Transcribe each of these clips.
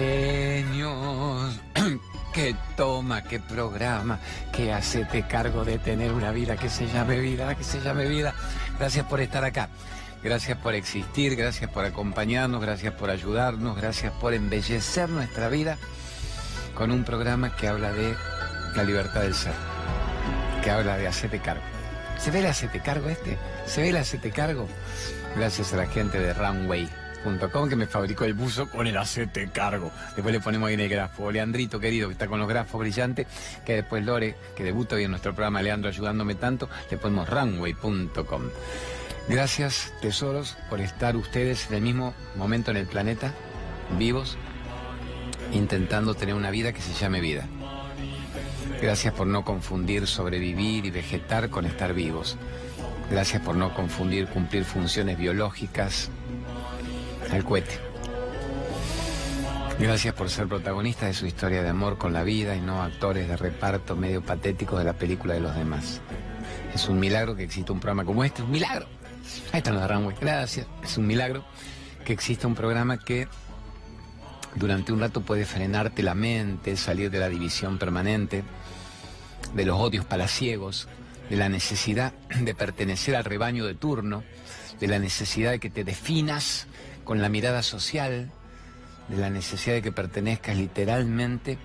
Genios. que toma, que programa, que hacete cargo de tener una vida que se llame vida, que se llame vida. Gracias por estar acá. Gracias por existir, gracias por acompañarnos, gracias por ayudarnos, gracias por embellecer nuestra vida con un programa que habla de la libertad del ser, que habla de hacerte cargo. ¿Se ve el hacete cargo este? ¿Se ve el hacete cargo? Gracias a la gente de Que me fabricó el buzo con el hacete cargo. Después le ponemos ahí en el grafo. Leandrito, querido, que está con los grafos brillantes, que después Lore, que debutó hoy en nuestro programa Leandro ayudándome tanto, le ponemos Runway.com. Gracias, tesoros, por estar ustedes en el mismo momento en el planeta, vivos, intentando tener una vida que se llame vida. Gracias por no confundir sobrevivir y vegetar con estar vivos. Gracias por no confundir cumplir funciones biológicas al cohete. Gracias por ser protagonistas de su historia de amor con la vida y no actores de reparto medio patéticos de la película de los demás. Es un milagro que exista un programa como este, un milagro Ahí están los Runway. Gracias. Es un milagro que exista un programa que durante un rato puede frenarte la mente, salir de la división permanente, de los odios palaciegos, de la necesidad de pertenecer al rebaño de turno, de la necesidad de que te definas con la mirada social, de la necesidad de que pertenezcas literalmente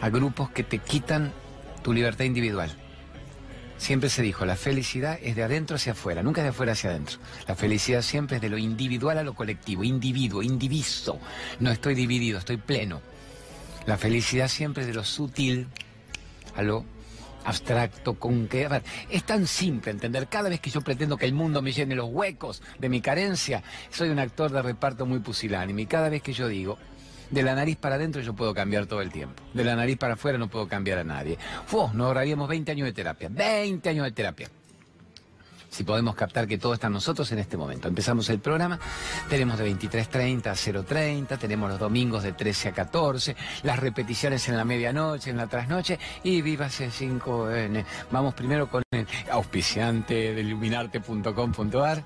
a grupos que te quitan tu libertad individual. Siempre se dijo, la felicidad es de adentro hacia afuera, nunca es de afuera hacia adentro. La felicidad siempre es de lo individual a lo colectivo, individuo, indiviso. No estoy dividido, estoy pleno. La felicidad siempre es de lo sutil a lo abstracto, con que... Es tan simple entender, cada vez que yo pretendo que el mundo me llene los huecos de mi carencia, soy un actor de reparto muy pusilánime y cada vez que yo digo, de la nariz para adentro yo puedo cambiar todo el tiempo. De la nariz para afuera no puedo cambiar a nadie. Fu, nos ahorraríamos 20 años de terapia. 20 años de terapia. Si podemos captar que todo está en nosotros en este momento. Empezamos el programa, tenemos de 23.30 a 0.30, tenemos los domingos de 13 a 14, las repeticiones en la medianoche, en la trasnoche y viva C5N. Vamos primero con el auspiciante de iluminarte.com.ar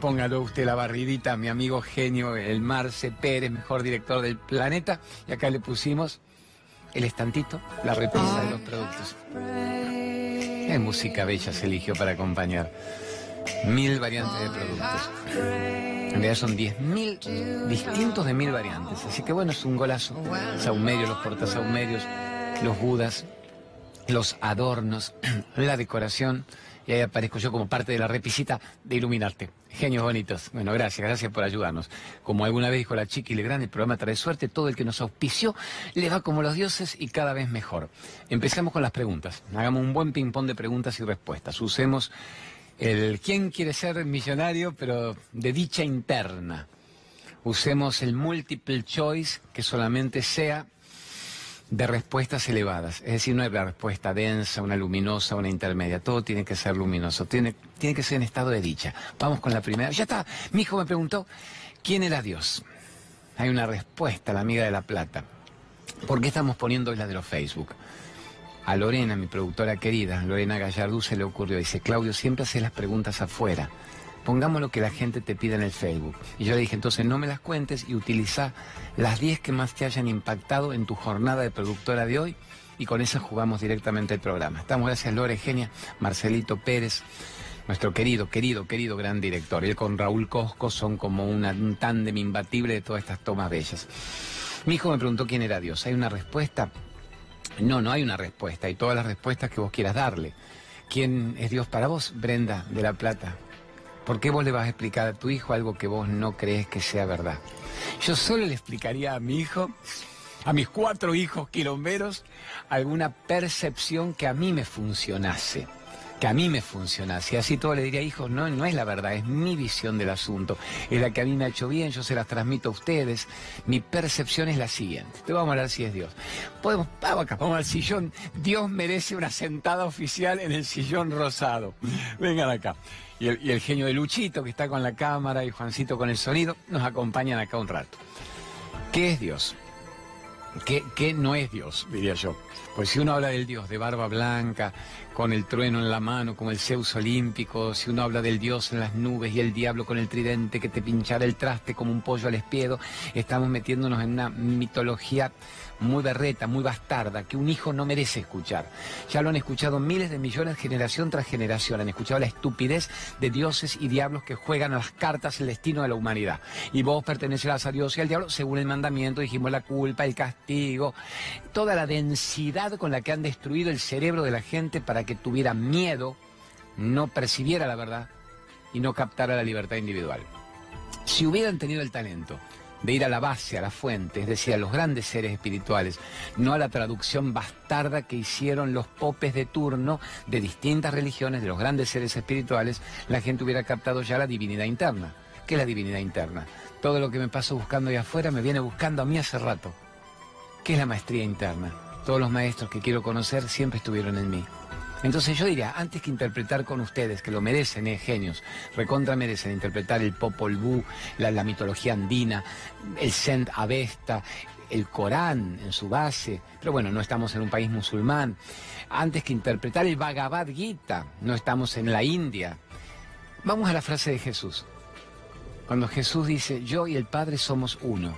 Póngalo usted la barridita, mi amigo genio, el Marce Pérez, mejor director del planeta. Y acá le pusimos el estantito, la repisa de los productos. Música bella se eligió para acompañar. Mil variantes de productos. En realidad son diez mil distintos de mil variantes. Así que bueno, es un golazo. Saumerios, los portasaumerios, los budas, los adornos, la decoración. Y ahí aparezco yo como parte de la repisita de Iluminarte. Genios bonitos. Bueno, gracias, gracias por ayudarnos. Como alguna vez dijo la Chiqui Legrand, el programa trae suerte, todo el que nos auspició le va como los dioses y cada vez mejor. Empecemos con las preguntas. Hagamos un buen ping-pong de preguntas y respuestas. Usemos el quién quiere ser millonario, pero de dicha interna. Usemos el multiple choice, que solamente sea de respuestas elevadas. Es decir, no hay la respuesta densa, una luminosa, una intermedia. Todo tiene que ser luminoso, tiene, tiene que ser en estado de dicha. Vamos con la primera. Ya está. Mi hijo me preguntó, ¿quién era Dios? Hay una respuesta, la amiga de la plata. ¿Por qué estamos poniendo la de los Facebook? A Lorena, mi productora querida, Lorena Gallardú, se le ocurrió. Dice, Claudio, siempre hace las preguntas afuera pongamos lo que la gente te pide en el Facebook. Y yo le dije, entonces no me las cuentes y utiliza las 10 que más te hayan impactado en tu jornada de productora de hoy y con esas jugamos directamente el programa. Estamos gracias Lore Genia, Marcelito Pérez, nuestro querido, querido, querido gran director. Él con Raúl Cosco son como un tándem imbatible de todas estas tomas bellas. Mi hijo me preguntó quién era Dios. ¿Hay una respuesta? No, no hay una respuesta. Hay todas las respuestas que vos quieras darle. ¿Quién es Dios para vos? Brenda de la Plata. ¿Por qué vos le vas a explicar a tu hijo algo que vos no crees que sea verdad? Yo solo le explicaría a mi hijo, a mis cuatro hijos quilomberos, alguna percepción que a mí me funcionase que a mí me funcionase. Así todo le diría, hijo, no, no es la verdad, es mi visión del asunto. Es la que a mí me ha hecho bien, yo se las transmito a ustedes. Mi percepción es la siguiente. Te vamos a hablar si es Dios. Podemos, vamos acá, vamos al sillón. Dios merece una sentada oficial en el sillón rosado. Vengan acá y el, genio de Luchito, que está con la cámara, y Juancito con el sonido, nos acompañan acá un rato. ¿Qué es Dios? que, no es Dios, diría yo. Pues si uno habla del Dios de barba blanca, con el trueno en la mano, como el Zeus olímpico, si uno habla del Dios en las nubes y el diablo con el tridente que te pinchará el traste como un pollo al espiedo, estamos metiéndonos en una mitología muy berreta, muy bastarda, que un hijo no merece escuchar. Ya lo han escuchado miles de millones, generación tras generación. Han escuchado la estupidez de dioses y diablos que juegan a las cartas el destino de la humanidad. Y vos pertenecerás a Dios y al diablo según el mandamiento, dijimos la culpa, el castigo, toda la densidad con la que han destruido el cerebro de la gente para que tuviera miedo, no percibiera la verdad y no captara la libertad individual. Si hubieran tenido el talento, de ir a la base, a la fuente, es decir, a los grandes seres espirituales, no a la traducción bastarda que hicieron los popes de turno de distintas religiones, de los grandes seres espirituales, la gente hubiera captado ya la divinidad interna. ¿Qué es la divinidad interna? Todo lo que me paso buscando ahí afuera me viene buscando a mí hace rato. ¿Qué es la maestría interna? Todos los maestros que quiero conocer siempre estuvieron en mí. Entonces yo diría, antes que interpretar con ustedes, que lo merecen, eh, genios, recontra merecen interpretar el Popol Vuh, la, la mitología andina, el Sent Avesta, el Corán en su base, pero bueno, no estamos en un país musulmán. Antes que interpretar el Bhagavad Gita, no estamos en la India. Vamos a la frase de Jesús. Cuando Jesús dice, yo y el Padre somos uno.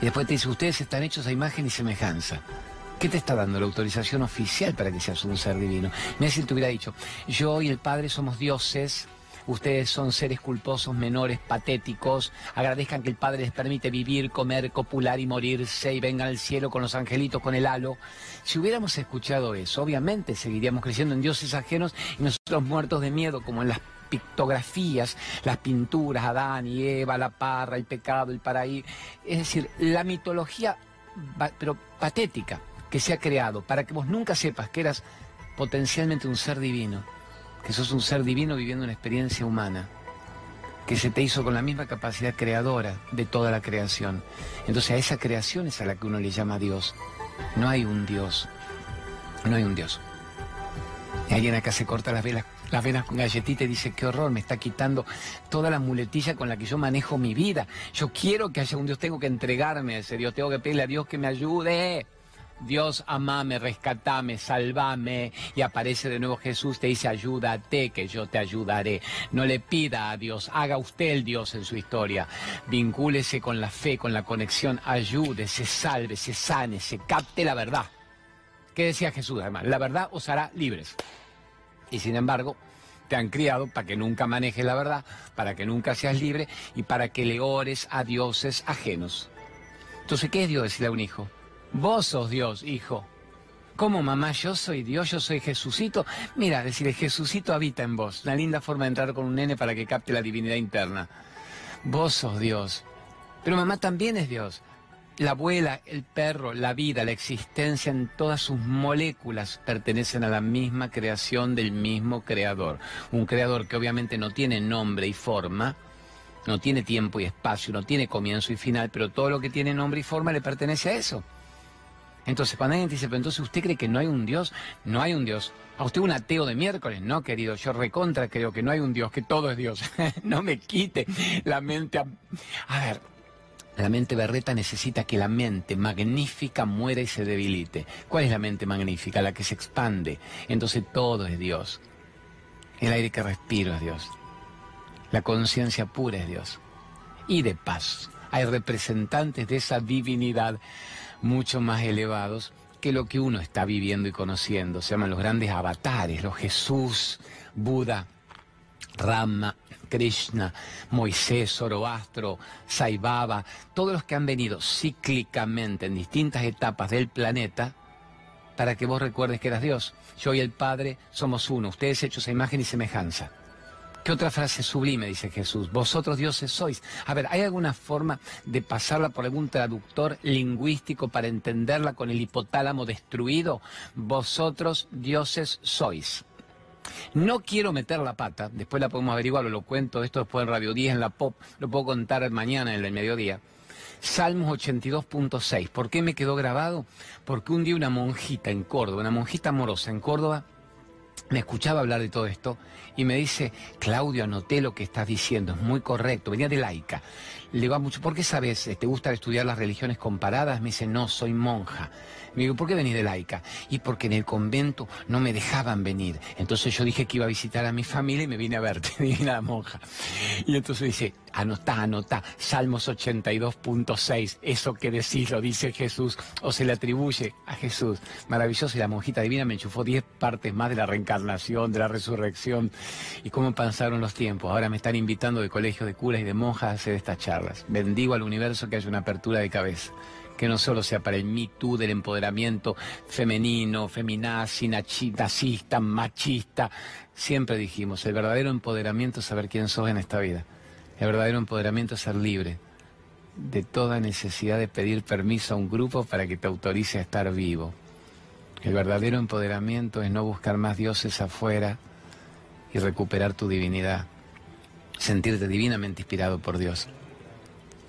Y después te dice, ustedes están hechos a imagen y semejanza. ¿Qué te está dando la autorización oficial para que seas un ser divino? Mira si te hubiera dicho, yo y el Padre somos dioses, ustedes son seres culposos, menores, patéticos, agradezcan que el Padre les permite vivir, comer, copular y morirse y vengan al cielo con los angelitos, con el halo. Si hubiéramos escuchado eso, obviamente seguiríamos creciendo en dioses ajenos y nosotros muertos de miedo, como en las pictografías, las pinturas, Adán y Eva, la parra, el pecado, el paraíso. Es decir, la mitología, pero patética que se ha creado para que vos nunca sepas que eras potencialmente un ser divino, que sos un ser divino viviendo una experiencia humana, que se te hizo con la misma capacidad creadora de toda la creación. Entonces a esa creación es a la que uno le llama Dios. No hay un Dios, no hay un Dios. Y alguien acá se corta las velas las venas con galletita y dice, qué horror, me está quitando toda la muletilla con la que yo manejo mi vida. Yo quiero que haya un Dios, tengo que entregarme a ese Dios, tengo que pedirle a Dios que me ayude. Dios amame, rescatame, salvame. Y aparece de nuevo Jesús, te dice, ayúdate, que yo te ayudaré. No le pida a Dios, haga usted el Dios en su historia. Vincúlese con la fe, con la conexión, ayude, se salve, se sane, se capte la verdad. ¿Qué decía Jesús además? La verdad os hará libres. Y sin embargo, te han criado para que nunca manejes la verdad, para que nunca seas libre y para que le ores a dioses ajenos. Entonces, ¿qué es Dios decirle a un hijo? Vos sos Dios, hijo. ¿Cómo mamá? Yo soy Dios, yo soy Jesucito. Mira, decirle, Jesucito habita en vos. Una linda forma de entrar con un nene para que capte la divinidad interna. Vos sos Dios. Pero mamá también es Dios. La abuela, el perro, la vida, la existencia en todas sus moléculas pertenecen a la misma creación del mismo creador. Un creador que obviamente no tiene nombre y forma, no tiene tiempo y espacio, no tiene comienzo y final, pero todo lo que tiene nombre y forma le pertenece a eso. Entonces, cuando alguien dice, pero entonces usted cree que no hay un Dios, no hay un Dios. A usted un ateo de miércoles, no, querido, yo recontra creo que no hay un Dios, que todo es Dios. no me quite la mente. A ver, la mente berreta necesita que la mente magnífica muera y se debilite. ¿Cuál es la mente magnífica? La que se expande. Entonces todo es Dios. El aire que respiro es Dios. La conciencia pura es Dios. Y de paz. Hay representantes de esa divinidad mucho más elevados que lo que uno está viviendo y conociendo. Se llaman los grandes avatares, los Jesús, Buda, Rama, Krishna, Moisés, Zoroastro, Sai Baba, todos los que han venido cíclicamente en distintas etapas del planeta para que vos recuerdes que eras Dios. Yo y el Padre somos uno, ustedes hechos a imagen y semejanza. ¿Qué otra frase sublime dice Jesús? Vosotros dioses sois. A ver, ¿hay alguna forma de pasarla por algún traductor lingüístico para entenderla con el hipotálamo destruido? Vosotros dioses sois. No quiero meter la pata, después la podemos averiguar, lo cuento esto después en Radio 10, en la pop, lo puedo contar mañana en el mediodía. Salmos 82.6. ¿Por qué me quedó grabado? Porque un día una monjita en Córdoba, una monjita amorosa en Córdoba, me escuchaba hablar de todo esto y me dice, Claudio, anoté lo que estás diciendo, es muy correcto, venía de laica. Le va mucho, ¿por qué sabes? ¿Te gusta estudiar las religiones comparadas? Me dice, no, soy monja. Me digo, ¿por qué venís de laica? Y porque en el convento no me dejaban venir. Entonces yo dije que iba a visitar a mi familia y me vine a verte, la monja. Y entonces dice, anotá, anotá, Salmos 82.6, eso que decís lo dice Jesús, o se le atribuye a Jesús. Maravilloso, y la monjita divina me enchufó 10 partes más de la reencarnación, de la resurrección, y cómo pasaron los tiempos. Ahora me están invitando de colegios de curas y de monjas a hacer estas charlas. Bendigo al universo que haya una apertura de cabeza que no solo sea para el Me Too del empoderamiento femenino, feminazi, nazista, machista. Siempre dijimos, el verdadero empoderamiento es saber quién sos en esta vida. El verdadero empoderamiento es ser libre de toda necesidad de pedir permiso a un grupo para que te autorice a estar vivo. El verdadero empoderamiento es no buscar más dioses afuera y recuperar tu divinidad, sentirte divinamente inspirado por Dios.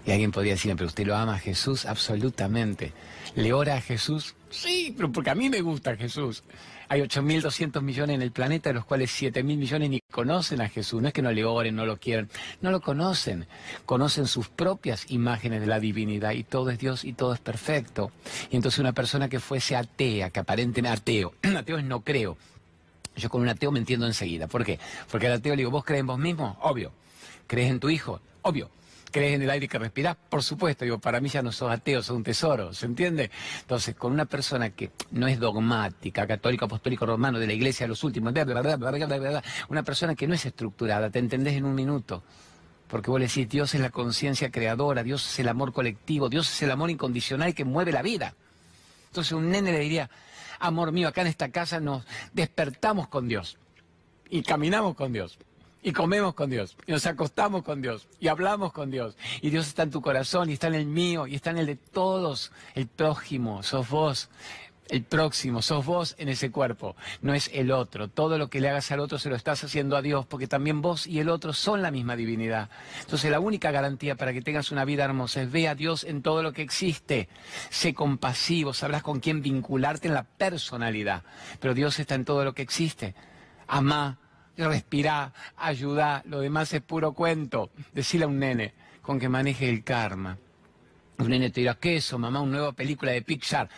Y alguien podría decir, pero usted lo ama a Jesús absolutamente. ¿Le ora a Jesús? Sí, pero porque a mí me gusta Jesús. Hay 8.200 millones en el planeta, de los cuales 7.000 millones ni conocen a Jesús. No es que no le oren, no lo quieran. No lo conocen. Conocen sus propias imágenes de la divinidad y todo es Dios y todo es perfecto. Y entonces una persona que fuese atea, que aparentemente ateo, ateo es no creo. Yo con un ateo me entiendo enseguida. ¿Por qué? Porque al ateo le digo, ¿vos crees en vos mismo? Obvio. ¿Crees en tu hijo? Obvio ¿Crees en el aire que respirás? Por supuesto, digo, para mí ya no sos ateo, sos un tesoro, ¿se entiende? Entonces, con una persona que no es dogmática, católico, apostólico, romano, de la iglesia de los últimos, una persona que no es estructurada, te entendés en un minuto. Porque vos le decís, Dios es la conciencia creadora, Dios es el amor colectivo, Dios es el amor incondicional que mueve la vida. Entonces un nene le diría, amor mío, acá en esta casa nos despertamos con Dios y caminamos con Dios y comemos con Dios, y nos acostamos con Dios, y hablamos con Dios, y Dios está en tu corazón, y está en el mío, y está en el de todos, el prójimo, sos vos, el próximo, sos vos en ese cuerpo, no es el otro. Todo lo que le hagas al otro se lo estás haciendo a Dios, porque también vos y el otro son la misma divinidad. Entonces la única garantía para que tengas una vida hermosa es ve a Dios en todo lo que existe. Sé compasivo, sabrás con quién vincularte en la personalidad, pero Dios está en todo lo que existe. Amá, respirá, ayudá, lo demás es puro cuento. Decirle a un nene con que maneje el karma. Un nene te dirá, ¿qué es eso, mamá? Una nueva película de Pixar.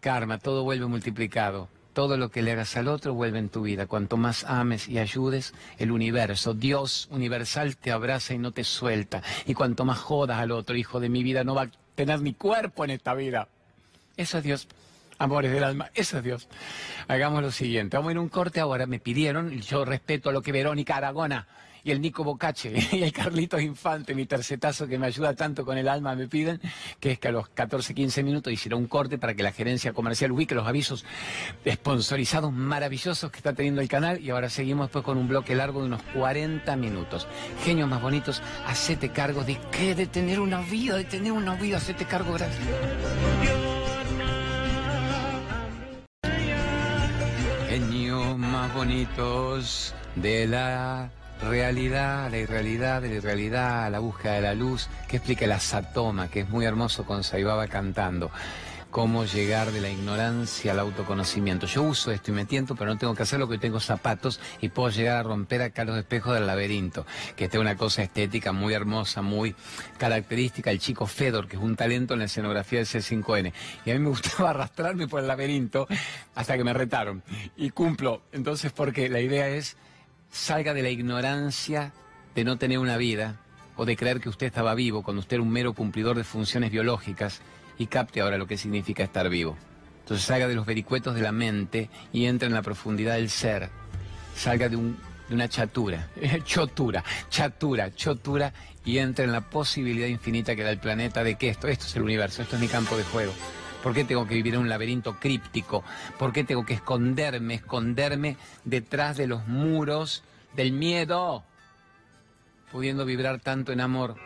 Karma, todo vuelve multiplicado. Todo lo que le hagas al otro vuelve en tu vida. Cuanto más ames y ayudes, el universo, Dios universal te abraza y no te suelta. Y cuanto más jodas al otro, hijo de mi vida, no va a tener ni cuerpo en esta vida. Eso es Dios amores del alma. Eso es Dios. Hagamos lo siguiente. Vamos a ir a un corte ahora. Me pidieron, yo respeto a lo que Verónica Aragona y el Nico Bocache y el Carlitos Infante, mi tercetazo que me ayuda tanto con el alma, me piden, que es que a los 14, 15 minutos hiciera un corte para que la gerencia comercial ubique los avisos sponsorizados maravillosos que está teniendo el canal y ahora seguimos después con un bloque largo de unos 40 minutos. Genios más bonitos, hacete cargo de qué, de tener una vida, de tener una vida, hacete cargo, gracias. Más bonitos de la realidad, la irrealidad de la irrealidad, la búsqueda de la luz, que explica la Satoma, que es muy hermoso con Saibaba cantando cómo llegar de la ignorancia al autoconocimiento. Yo uso esto y me tiento, pero no tengo que hacerlo porque tengo zapatos y puedo llegar a romper acá los espejos del laberinto, que es una cosa estética muy hermosa, muy característica. El chico Fedor, que es un talento en la escenografía del C5N. Y a mí me gustaba arrastrarme por el laberinto hasta que me retaron. Y cumplo. Entonces, porque la idea es, salga de la ignorancia de no tener una vida o de creer que usted estaba vivo cuando usted era un mero cumplidor de funciones biológicas y capte ahora lo que significa estar vivo. Entonces salga de los vericuetos de la mente y entra en la profundidad del ser. Salga de, una chatura, chotura, chatura, chotura y entra en la posibilidad infinita que da el planeta de que esto, esto es el universo, esto es mi campo de juego. ¿Por qué tengo que vivir en un laberinto críptico? ¿Por qué tengo que esconderme, esconderme detrás de los muros del miedo? Pudiendo vibrar tanto en amor.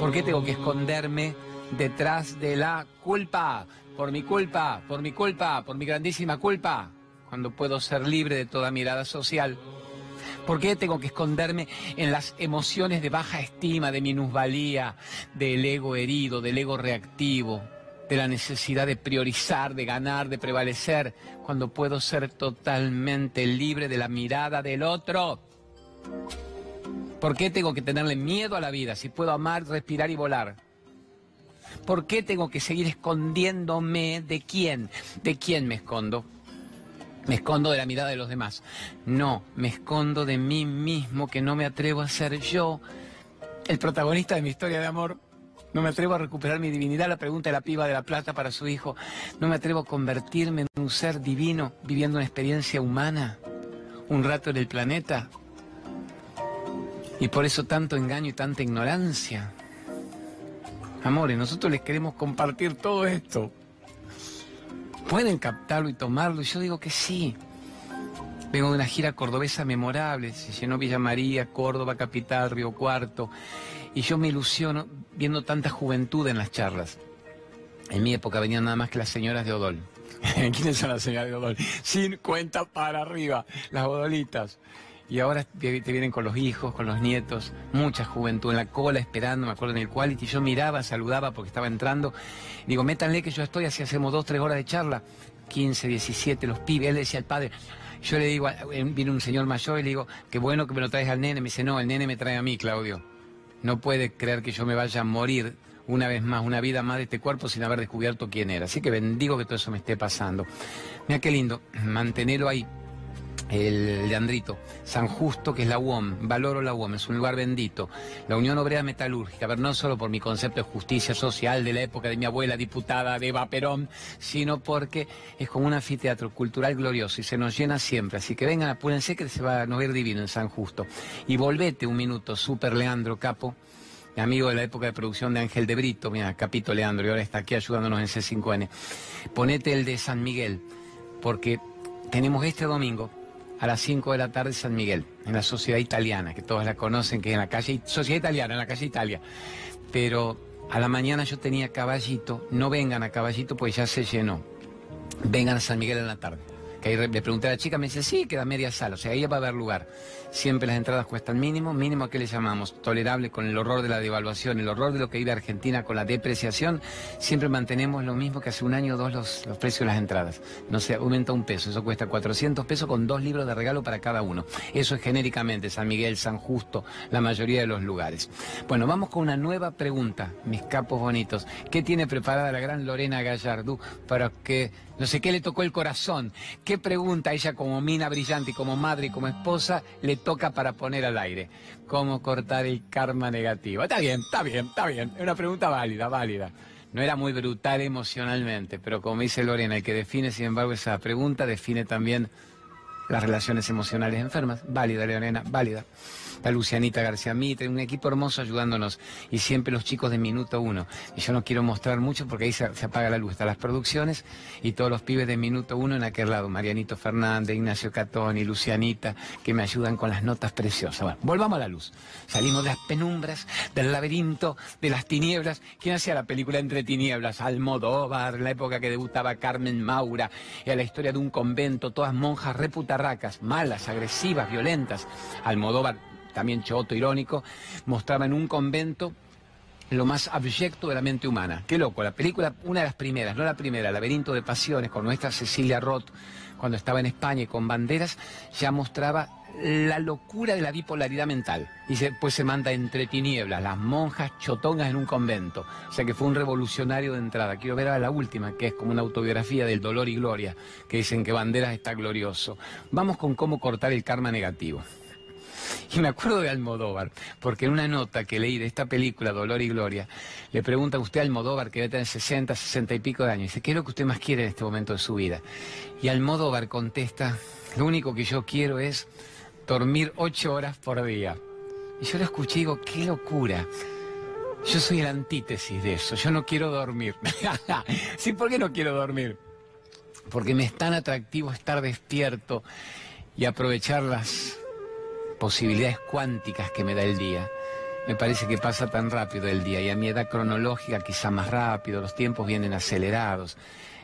¿Por qué tengo que esconderme detrás de la culpa, por mi culpa, por mi culpa, por mi grandísima culpa, cuando puedo ser libre de toda mirada social. ¿Por qué tengo que esconderme en las emociones de baja estima, de minusvalía, del ego herido, del ego reactivo, de la necesidad de priorizar, de ganar, de prevalecer, cuando puedo ser totalmente libre de la mirada del otro? ¿Por qué tengo que tenerle miedo a la vida si puedo amar, respirar y volar? ¿Por qué tengo que seguir escondiéndome de quién? ¿De quién me escondo? Me escondo de la mirada de los demás. No, me escondo de mí mismo que no me atrevo a ser yo el protagonista de mi historia de amor. No me atrevo a recuperar mi divinidad, la pregunta de la piba de la plata para su hijo. No me atrevo a convertirme en un ser divino viviendo una experiencia humana, un rato en el planeta. Y por eso tanto engaño y tanta ignorancia. Amores, nosotros les queremos compartir todo esto. ¿Pueden captarlo y tomarlo? Y yo digo que sí. Vengo de una gira cordobesa memorable, se llenó Villa María, Córdoba, Capital, Río Cuarto, y yo me ilusiono viendo tanta juventud en las charlas. En mi época venían nada más que las señoras de Odol. ¿Quiénes son las señoras de Odol? Sin cuenta para arriba, las Odolitas. Y ahora te, vienen con los hijos, con los nietos, mucha juventud en la cola esperando, me acuerdo en el quality, yo miraba, saludaba porque estaba entrando, digo, métanle que yo estoy, así hacemos dos, tres horas de charla, 15, 17, los pibes, él decía al padre, yo le digo, viene un señor mayor y le digo, qué bueno que me lo traes al nene, me dice, no, el nene me trae a mí, Claudio, no puede creer que yo me vaya a morir una vez más, una vida más de este cuerpo sin haber descubierto quién era. Así que bendigo que todo eso me esté pasando. Mira qué lindo, mantenerlo ahí el Leandrito, San Justo, que es la UOM, valoro la UOM, es un lugar bendito. La Unión Obrera Metalúrgica, pero no solo por mi concepto de justicia social de la época de mi abuela diputada de Eva Perón, sino porque es como un anfiteatro cultural glorioso y se nos llena siempre. Así que vengan, apúrense que se va a ver divino en San Justo. Y volvete un minuto, Super Leandro Capo mi amigo de la época de producción de Ángel de Brito, mira, Capito Leandro, y ahora está aquí ayudándonos en C5N. Ponete el de San Miguel, porque tenemos este domingo a las 5 de la tarde San Miguel, en la Sociedad Italiana, que todos la conocen, que es en la calle, Sociedad Italiana, en la calle Italia. Pero a la mañana yo tenía caballito, no vengan a caballito pues ya se llenó. Vengan a San Miguel en la tarde. Que ahí le pregunté a la chica, me dice, sí, queda media sala, o sea, ahí va a haber lugar. Siempre las entradas cuestan mínimo, mínimo a qué le llamamos, tolerable con el horror de la devaluación, el horror de lo que vive Argentina con la depreciación, siempre mantenemos lo mismo que hace un año o dos los, los precios de las entradas. No se aumenta un peso, eso cuesta 400 pesos con dos libros de regalo para cada uno. Eso es genéricamente San Miguel, San Justo, la mayoría de los lugares. Bueno, vamos con una nueva pregunta, mis capos bonitos. ¿Qué tiene preparada la gran Lorena Gallardú para que, no sé qué le tocó el corazón? ¿Qué pregunta ella como mina brillante y como madre y como esposa le toca para poner al aire. ¿Cómo cortar el karma negativo? Está bien, está bien, está bien. Es una pregunta válida, válida. No era muy brutal emocionalmente, pero como dice Lorena, el que define, sin embargo, esa pregunta define también las relaciones emocionales enfermas. Válida, Lorena, válida la Lucianita García Mitre, un equipo hermoso ayudándonos y siempre los chicos de Minuto Uno. Y yo no quiero mostrar mucho porque ahí se, apaga la luz. Están las producciones y todos los pibes de Minuto Uno en aquel lado. Marianito Fernández, Ignacio Catoni, Lucianita, que me ayudan con las notas preciosas. Bueno, volvamos a la luz. Salimos de las penumbras, del laberinto, de las tinieblas. ¿Quién hacía la película Entre Tinieblas? Almodóvar, la época que debutaba Carmen Maura, era la historia de un convento, todas monjas reputarracas, malas, agresivas, violentas. Almodóvar también choto, irónico, mostraba en un convento lo más abyecto de la mente humana. Qué loco, la película, una de las primeras, no la primera, Laberinto de Pasiones, con nuestra Cecilia Roth, cuando estaba en España y con banderas, ya mostraba la locura de la bipolaridad mental. Y después se manda entre tinieblas, las monjas chotongas en un convento. O sea que fue un revolucionario de entrada. Quiero ver a la última, que es como una autobiografía del dolor y gloria, que dicen que Banderas está glorioso. Vamos con cómo cortar el karma negativo. Y me acuerdo de Almodóvar, porque en una nota que leí de esta película, Dolor y Gloria, le pregunta a usted a Almodóvar, que debe tener 60, 60 y pico de años, dice, ¿qué es lo que usted más quiere en este momento de su vida? Y Almodóvar contesta, lo único que yo quiero es dormir ocho horas por día. Y yo lo escuché y digo, qué locura. Yo soy el antítesis de eso, yo no quiero dormir. sí, ¿por qué no quiero dormir? Porque me es tan atractivo estar despierto y aprovechar las posibilidades cuánticas que me da el día. Me parece que pasa tan rápido el día y a mi edad cronológica quizá más rápido, los tiempos vienen acelerados.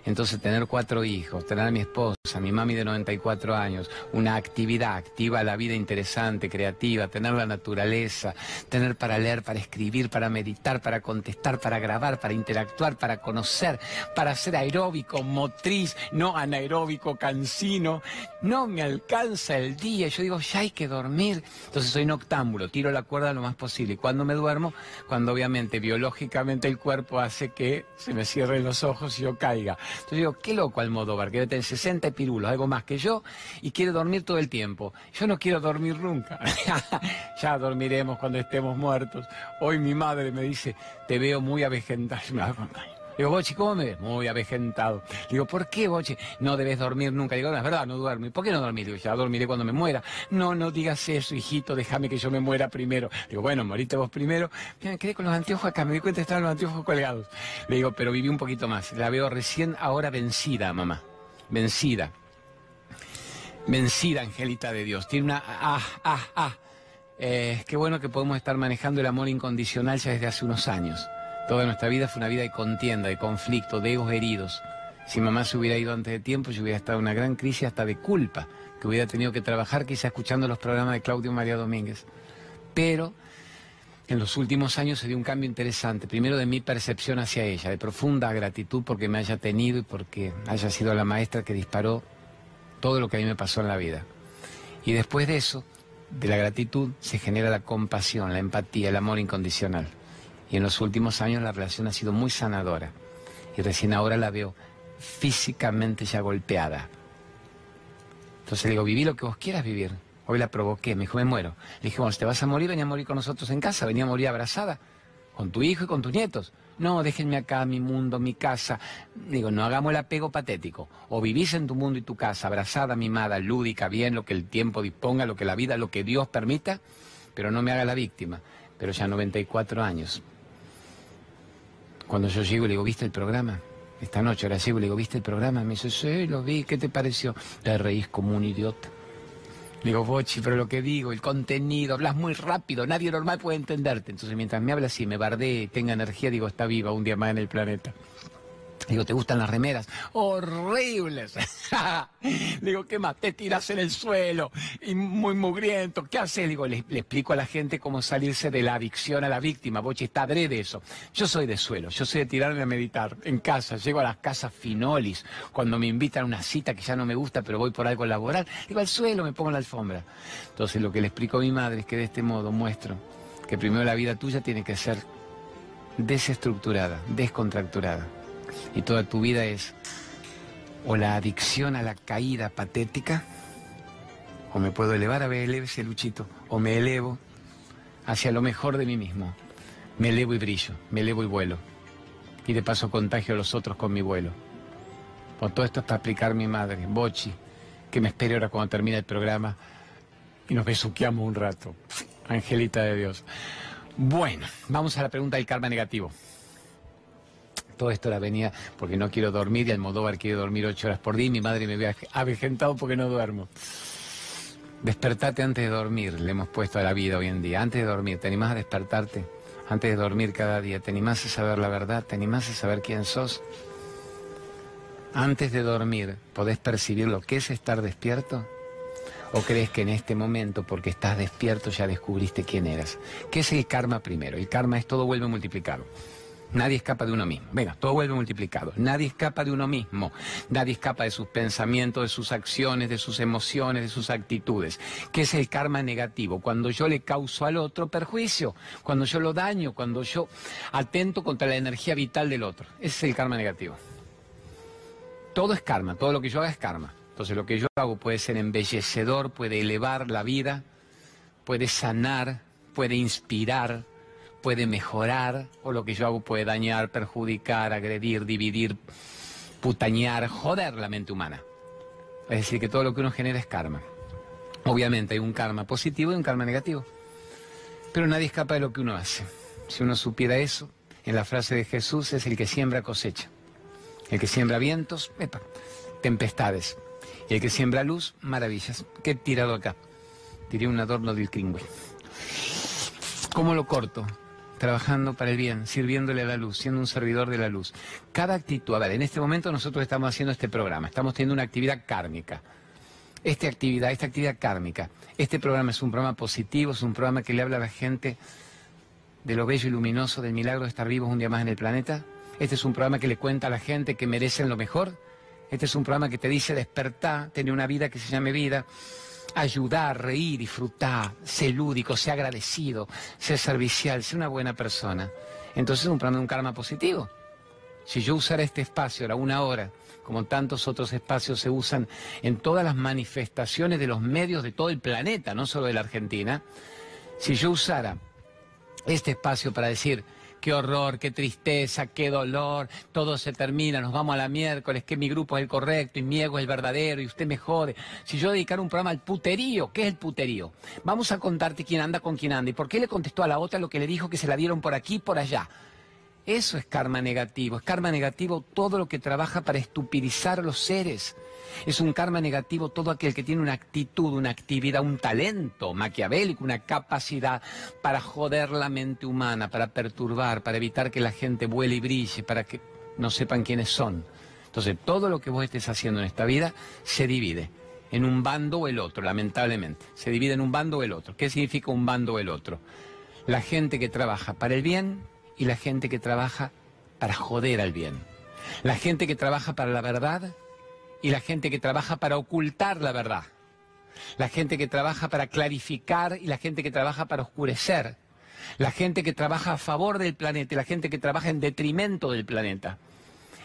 Entonces tener cuatro hijos, tener a mi esposa, mi mami de 94 años, una actividad activa, la vida interesante, creativa, tener la naturaleza, tener para leer, para escribir, para meditar, para contestar, para grabar, para interactuar, para conocer, para ser aeróbico, motriz, no anaeróbico, cansino, no me alcanza el día. Yo digo, ya hay que dormir. Entonces soy noctámbulo, tiro la cuerda lo más posible. Y cuando me duermo, cuando obviamente biológicamente el cuerpo hace que se me cierren los ojos y yo caiga. Entonces digo, qué loco Almodóvar, que debe tener 60 pirulos, algo más que yo, y quiere dormir todo el tiempo. Yo no quiero dormir nunca. ya dormiremos cuando estemos muertos. Hoy mi madre me dice, te veo muy avejentado. Digo, Bochi, ¿cómo me ves? Muy avejentado. Digo, ¿por qué, Bochi? No debes dormir nunca. Digo, no, es verdad, no duermo. ¿Por qué no dormir? Digo, ya dormiré cuando me muera. No, no digas eso, hijito, déjame que yo me muera primero. Digo, bueno, morite vos primero. Me quedé con los anteojos acá, me di cuenta que estaban los anteojos colgados. Le digo, pero viví un poquito más. La veo recién ahora vencida, mamá. Vencida. Vencida, Angelita de Dios. Tiene una... Ah, ah, ah. Eh, qué bueno que podemos estar manejando el amor incondicional ya desde hace unos años. Toda nuestra vida fue una vida de contienda, de conflicto, de egos heridos. Si mamá se hubiera ido antes de tiempo, yo hubiera estado en una gran crisis hasta de culpa, que hubiera tenido que trabajar quizá escuchando los programas de Claudio María Domínguez. Pero en los últimos años se dio un cambio interesante, primero de mi percepción hacia ella, de profunda gratitud porque me haya tenido y porque haya sido la maestra que disparó todo lo que a mí me pasó en la vida. Y después de eso, de la gratitud, se genera la compasión, la empatía, el amor incondicional. Y en los últimos años la relación ha sido muy sanadora. Y recién ahora la veo físicamente ya golpeada. Entonces le digo, viví lo que vos quieras vivir. Hoy la provoqué, me dijo, me muero. Le dije, bueno, si te vas a morir, venía a morir con nosotros en casa, venía a morir abrazada, con tu hijo y con tus nietos. No, déjenme acá, mi mundo, mi casa. Digo, no hagamos el apego patético. O vivís en tu mundo y tu casa, abrazada, mimada, lúdica, bien, lo que el tiempo disponga, lo que la vida, lo que Dios permita, pero no me haga la víctima. Pero ya 94 años. Cuando yo llego le digo, ¿viste el programa? Esta noche ahora llego le digo, ¿viste el programa? Me dice, sí, lo vi, ¿qué te pareció? Te reís como un idiota. Le digo, Bochi, pero lo que digo, el contenido, hablas muy rápido, nadie normal puede entenderte. Entonces mientras me habla así, me bardee, tenga energía, digo, está viva un día más en el planeta. Digo, ¿te gustan las remeras? Horribles. Digo, ¿qué más? Te tiras en el suelo y muy mugriento. ¿Qué haces? Digo, le, explico a la gente cómo salirse de la adicción a la víctima. Boche, está de eso. Yo soy de suelo, yo soy de tirarme a meditar en casa. Llego a las casas finolis cuando me invitan a una cita que ya no me gusta, pero voy por algo laboral. Digo, al suelo me pongo la alfombra. Entonces, lo que le explico a mi madre es que de este modo muestro que primero la vida tuya tiene que ser desestructurada, descontracturada y toda tu vida es o la adicción a la caída patética, o me puedo elevar, a ver, ese Luchito, o me elevo hacia lo mejor de mí mismo. Me elevo y brillo, me elevo y vuelo. Y de paso contagio a los otros con mi vuelo. Por todo esto es para aplicar mi madre, Bochi, que me espere ahora cuando termine el programa y nos besuqueamos un rato. Angelita de Dios. Bueno, vamos a la pregunta del karma negativo. Todo esto la venía porque no quiero dormir y Almodóvar quiere dormir ocho horas por día y mi madre me ve avejentado porque no duermo. Despertate antes de dormir, le hemos puesto a la vida hoy en día. Antes de dormir, ¿te animás a despertarte? Antes de dormir cada día, ¿te animás a saber la verdad? ¿Te animás a saber quién sos? Antes de dormir, ¿podés percibir lo que es estar despierto? ¿O crees que en este momento, porque estás despierto, ya descubriste quién eras? ¿Qué es el karma primero? El karma es todo vuelve multiplicado. Nadie escapa de uno mismo. Venga, todo vuelve multiplicado. Nadie escapa de uno mismo. Nadie escapa de sus pensamientos, de sus acciones, de sus emociones, de sus actitudes. ¿Qué es el karma negativo? Cuando yo le causo al otro perjuicio, cuando yo lo daño, cuando yo atento contra la energía vital del otro. Ese es el karma negativo. Todo es karma, todo lo que yo haga es karma. Entonces lo que yo hago puede ser embellecedor, puede elevar la vida, puede sanar, puede inspirar, puede mejorar o lo que yo hago puede dañar, perjudicar, agredir, dividir, putañear, joder la mente humana. Es decir, que todo lo que uno genera es karma. Obviamente hay un karma positivo y un karma negativo. Pero nadie escapa de lo que uno hace. Si uno supiera eso, en la frase de Jesús es el que siembra cosecha. El que siembra vientos, epa, tempestades. Y el que siembra luz, maravillas. ¿Qué tirado acá? Tiré un adorno del cringüe. ¿Cómo lo corto? Trabajando para el bien, sirviéndole a la luz, siendo un servidor de la luz. Cada actitud, a ver, en este momento nosotros estamos haciendo este programa, estamos teniendo una actividad kármica. Esta actividad, esta actividad kármica, este programa es un programa positivo, es un programa que le habla a la gente de lo bello y luminoso, del milagro de estar vivos un día más en el planeta. Este es un programa que le cuenta a la gente que merecen lo mejor. Este es un programa que te dice despertar, tener una vida que se llame vida ayudar, reír, disfrutar, ser lúdico, ser agradecido, ser servicial, ser una buena persona. Entonces es un programa de un karma positivo. Si yo usara este espacio ahora una hora, como tantos otros espacios se usan en todas las manifestaciones de los medios de todo el planeta, no solo de la Argentina, si yo usara este espacio para decir, qué horror, qué tristeza, qué dolor, todo se termina, nos vamos a la miércoles, que mi grupo es el correcto y mi ego es el verdadero y usted me jode. Si yo dedicara un programa al puterío, ¿qué es el puterío? Vamos a contarte quién anda con quién anda y por qué le contestó a la otra lo que le dijo que se la dieron por aquí y por allá. Eso es karma negativo, es karma negativo todo lo que trabaja para estupidizar a los seres. Es un karma negativo todo aquel que tiene una actitud, una actividad, un talento maquiavélico, una capacidad para joder la mente humana, para perturbar, para evitar que la gente vuele y brille, para que no sepan quiénes son. Entonces, todo lo que vos estés haciendo en esta vida se divide en un bando o el otro, lamentablemente. Se divide en un bando o el otro. ¿Qué significa un bando o el otro? La gente que trabaja para el bien y la gente que trabaja para joder al bien. La gente que trabaja para la verdad y la gente que trabaja para ocultar la verdad. La gente que trabaja para clarificar y la gente que trabaja para oscurecer. La gente que trabaja a favor del planeta y la gente que trabaja en detrimento del planeta.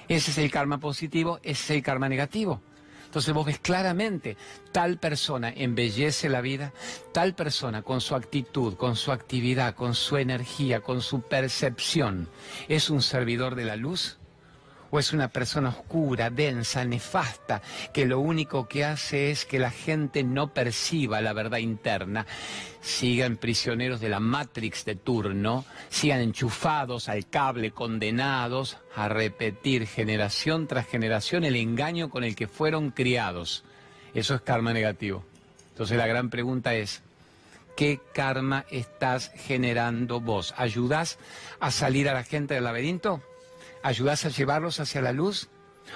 Ese es el karma positivo, ese es el karma negativo. Entonces vos ves claramente, tal persona embellece la vida, tal persona con su actitud, con su actividad, con su energía, con su percepción, es un servidor de la luz o es una persona oscura, densa, nefasta, que lo único que hace es que la gente no perciba la verdad interna, sigan prisioneros de la Matrix de turno, sigan enchufados al cable, condenados a repetir generación tras generación el engaño con el que fueron criados. Eso es karma negativo. Entonces la gran pregunta es, ¿qué karma estás generando vos? ¿Ayudás a salir a la gente del laberinto? ¿Ayudás a llevarlos hacia la luz?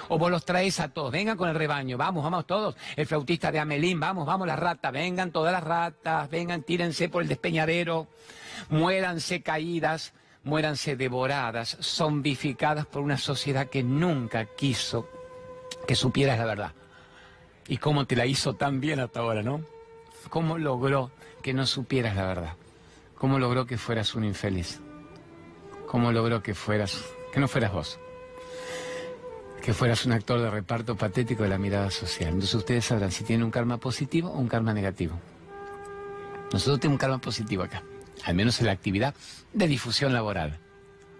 ¿O vos los traes a todos? Vengan con el rebaño, vamos, vamos todos. El flautista de Amelín, vamos, vamos las ratas, vengan todas las ratas, vengan, tírense por el despeñadero, muéranse caídas, muéranse devoradas, zombificadas por una sociedad que nunca quiso que supieras la verdad. Y cómo te la hizo tan bien hasta ahora, ¿no? ¿Cómo logró que no supieras la verdad? ¿Cómo logró que fueras un infeliz? ¿Cómo logró que fueras que no fueras vos. Que fueras un actor de reparto patético de la mirada social. Entonces ustedes sabrán si tienen un karma positivo o un karma negativo. Nosotros tenemos un karma positivo acá, al menos en la actividad de difusión laboral.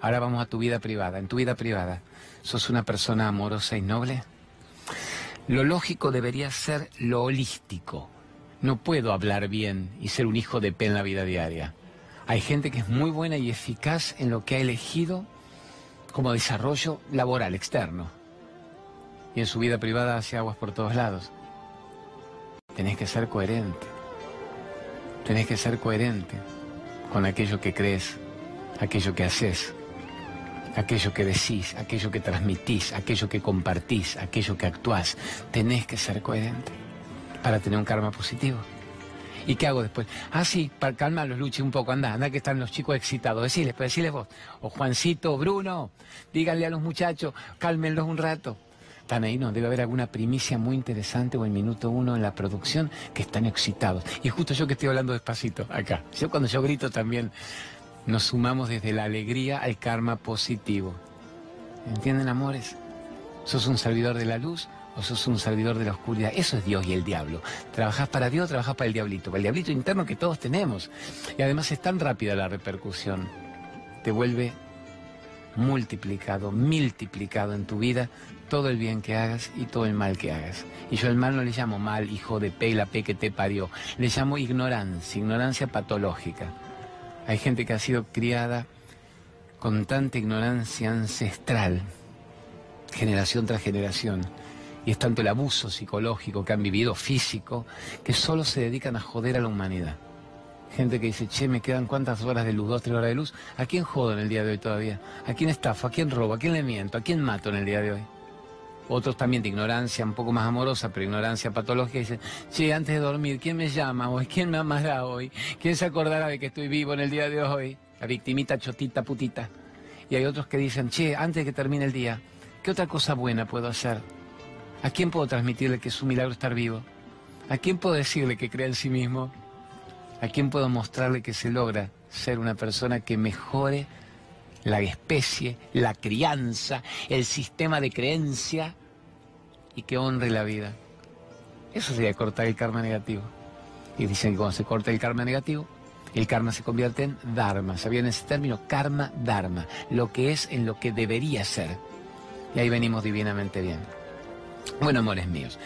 Ahora vamos a tu vida privada. En tu vida privada, ¿sos una persona amorosa y noble? Lo lógico debería ser lo holístico. No puedo hablar bien y ser un hijo de pe en la vida diaria. Hay gente que es muy buena y eficaz en lo que ha elegido como desarrollo laboral externo. Y en su vida privada hace aguas por todos lados. Tenés que ser coherente. Tenés que ser coherente con aquello que crees, aquello que haces, aquello que decís, aquello que transmitís, aquello que compartís, aquello que actuás. Tenés que ser coherente para tener un karma positivo. ¿Y qué hago después? Ah, sí, para calmarlos, Luchi, un poco, anda, anda que están los chicos excitados. Deciles, pues deciles vos. O Juancito, Bruno, díganle a los muchachos, cálmenlos un rato. Están ahí, no, debe haber alguna primicia muy interesante o en minuto uno en la producción que están excitados. Y justo yo que estoy hablando despacito acá. Yo cuando yo grito también nos sumamos desde la alegría al karma positivo. ¿Entienden, amores? Sos un servidor de la luz o sos un servidor de la oscuridad. Eso es Dios y el diablo. Trabajás para Dios, trabajás para el diablito, para el diablito interno que todos tenemos. Y además es tan rápida la repercusión. Te vuelve multiplicado, multiplicado en tu vida todo el bien que hagas y todo el mal que hagas. Y yo el mal no le llamo mal, hijo de pe, la pe que te parió. Le llamo ignorancia, ignorancia patológica. Hay gente que ha sido criada con tanta ignorancia ancestral, generación tras generación y es tanto el abuso psicológico que han vivido, físico, que solo se dedican a joder a la humanidad. Gente que dice, che, me quedan cuántas horas de luz, dos, tres horas de luz. ¿A quién jodo en el día de hoy todavía? ¿A quién estafo? ¿A quién robo? ¿A quién le miento? ¿A quién mato en el día de hoy? Otros también de ignorancia un poco más amorosa, pero ignorancia patológica, dicen, che, antes de dormir, ¿quién me llama hoy? ¿Quién me amará hoy? ¿Quién se acordará de que estoy vivo en el día de hoy? La victimita, chotita, putita. Y hay otros que dicen, che, antes de que termine el día, ¿qué otra cosa buena puedo hacer? ¿A quién puedo transmitirle que es un milagro estar vivo? ¿A quién puedo decirle que crea en sí mismo? ¿A quién puedo mostrarle que se logra ser una persona que mejore la especie, la crianza, el sistema de creencia y que honre la vida? Eso sería cortar el karma negativo. Y dicen que cuando se corta el karma negativo, el karma se convierte en dharma. ¿Sabían ese término? Karma, dharma. Lo que es en lo que debería ser. Y ahí venimos divinamente bien. Bueno, amores míos,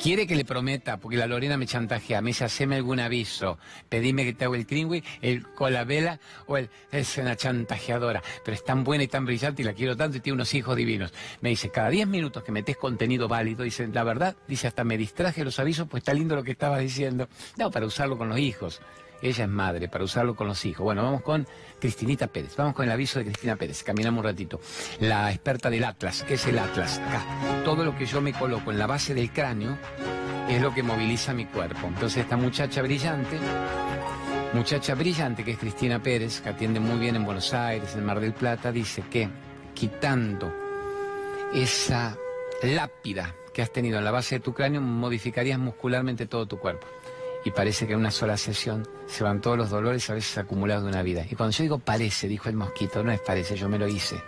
quiere que le prometa, porque la Lorena me chantajea, me dice, haceme algún aviso, pedime que te haga el Greenway, el colabela o el... Es una chantajeadora, pero es tan buena y tan brillante y la quiero tanto y tiene unos hijos divinos. Me dice, cada 10 minutos que metes contenido válido, dice, la verdad, dice, hasta me distraje los avisos, pues está lindo lo que estaba diciendo. No, para usarlo con los hijos. Ella es madre, para usarlo con los hijos. Bueno, vamos con Cristinita Pérez. Vamos con el aviso de Cristina Pérez. Caminamos un ratito. La experta del Atlas. ¿Qué es el Atlas? Acá. Todo lo que yo me coloco en la base del cráneo es lo que moviliza mi cuerpo. Entonces, esta muchacha brillante, muchacha brillante que es Cristina Pérez, que atiende muy bien en Buenos Aires, en Mar del Plata, dice que quitando esa lápida que has tenido en la base de tu cráneo, modificarías muscularmente todo tu cuerpo y parece que en una sola sesión se van todos los dolores a veces acumulados de una vida. Y cuando yo digo parece, dijo el mosquito, no es parece, yo me lo hice.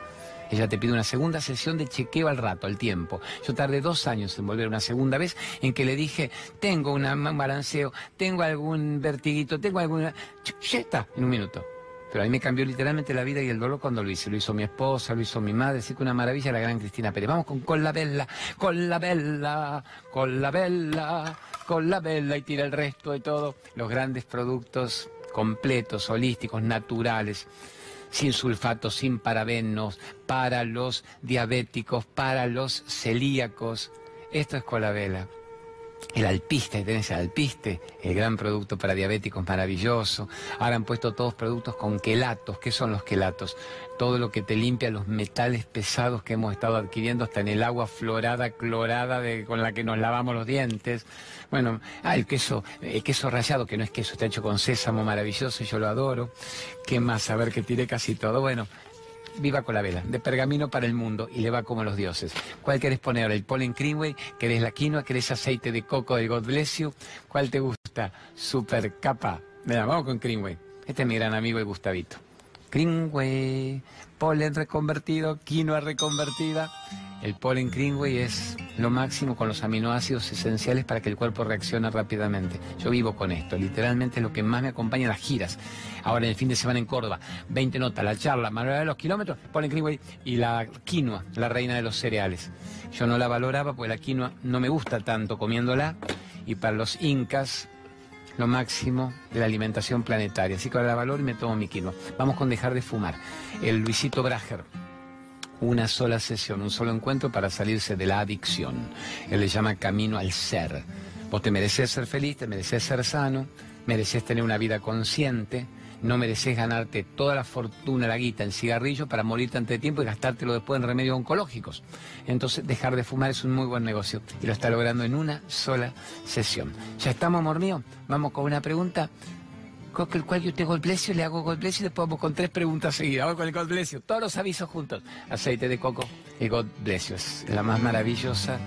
Ella te pide una segunda sesión de chequeo al rato, al tiempo. Yo tardé dos años en volver una segunda vez en que le dije, tengo un balanceo, tengo algún vertiguito, tengo alguna... Ya está, en un minuto. Pero a mí me cambió literalmente la vida y el dolor cuando lo hice. Lo hizo mi esposa, lo hizo mi madre, así que una maravilla la gran Cristina Pérez. Vamos con Con la Bella, con la con la con la y tira el resto de todo. Los grandes productos completos, holísticos, naturales sin sulfatos, sin parabenos, para los diabéticos, para los celíacos. Esto es Colabela. El alpiste, tenés el alpiste, el gran producto para diabéticos maravilloso. Ahora han puesto todos productos con quelatos. ¿Qué son los quelatos? Todo lo que te limpia los metales pesados que hemos estado adquiriendo hasta en el agua florada, clorada con la que nos lavamos los dientes. Bueno, ah, el queso, el queso rallado, que no es queso, está hecho con sésamo maravilloso yo lo adoro. ¿Qué más? A ver que tiré casi todo. Bueno, Viva con la vela, de pergamino para el mundo y le va como los dioses. ¿Cuál querés poner? ¿El polen Greenway? ¿Querés la quinoa? ¿Querés aceite de coco de God Bless You? ¿Cuál te gusta? Super capa. Mira, vamos con Greenway. Este es mi gran amigo el Gustavito. Greenway, polen reconvertido, quinoa reconvertida. El polen Greenway es lo máximo con los aminoácidos esenciales para que el cuerpo reaccione rápidamente. Yo vivo con esto, literalmente es lo que más me acompaña en las giras. Ahora en el fin de semana en Córdoba, 20 notas, la charla, manual de los kilómetros, polen Greenway y la quinoa, la reina de los cereales. Yo no la valoraba porque la quinoa no me gusta tanto comiéndola y para los incas lo máximo de la alimentación planetaria. Así que ahora la valoro y me tomo mi quinoa. Vamos con dejar de fumar. El Luisito Brager una sola sesión, un solo encuentro para salirse de la adicción. Él le llama camino al ser. Vos te mereces ser feliz, te mereces ser sano, mereces tener una vida consciente, no mereces ganarte toda la fortuna, la guita, el cigarrillo para morirte antes de tiempo y gastártelo después en remedios oncológicos. Entonces, dejar de fumar es un muy buen negocio y lo está logrando en una sola sesión. ¿Ya estamos, amor mío? Vamos con una pregunta con el cual yo tengo el precio, le hago God bless y después vamos con tres preguntas seguidas. Vamos con el God bless Todos los avisos juntos. Aceite de coco y God bless Es la más maravillosa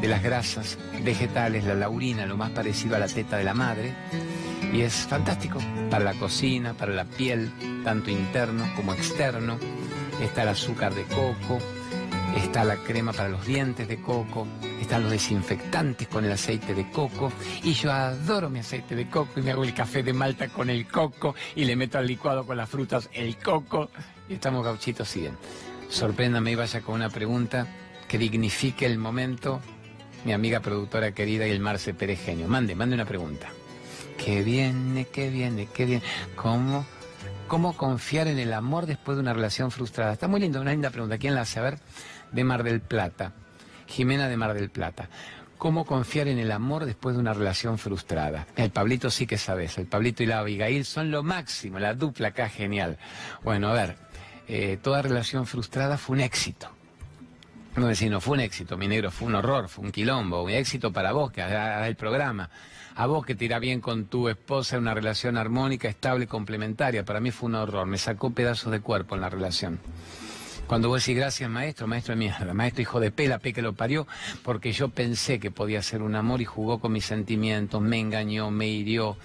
de las grasas vegetales, la laurina, lo más parecido a la teta de la madre. Y es fantástico para la cocina, para la piel, tanto interno como externo. Está el azúcar de coco, está la crema para los dientes de coco, están los desinfectantes con el aceite de coco y yo adoro mi aceite de coco y me hago el café de Malta con el coco y le meto al licuado con las frutas el coco y estamos gauchitos bien. Sorpréndame y vaya con una pregunta que dignifique el momento, mi amiga productora querida y el Marce Peregenio. Mande, mande una pregunta. ¿Qué viene, qué viene, qué viene? ¿Cómo? ¿Cómo confiar en el amor después de una relación frustrada? Está muy lindo, una linda pregunta. ¿Quién la hace? A ver, de Mar del Plata. Jimena de Mar del Plata. ¿Cómo confiar en el amor después de una relación frustrada? El Pablito sí que sabes, el Pablito y la Abigail son lo máximo, la dupla acá genial. Bueno, a ver, eh, toda relación frustrada fue un éxito. No decir, no fue un éxito, mi negro, fue un horror, fue un quilombo, un éxito para vos que hagas el programa. A vos que te irá bien con tu esposa, una relación armónica, estable, complementaria. Para mí fue un horror, me sacó pedazos de cuerpo en la relación. Cuando vos decís gracias maestro, maestro de mierda, maestro hijo de pela, pe que lo parió, porque yo pensé que podía ser un amor y jugó con mis sentimientos, me engañó, me hirió,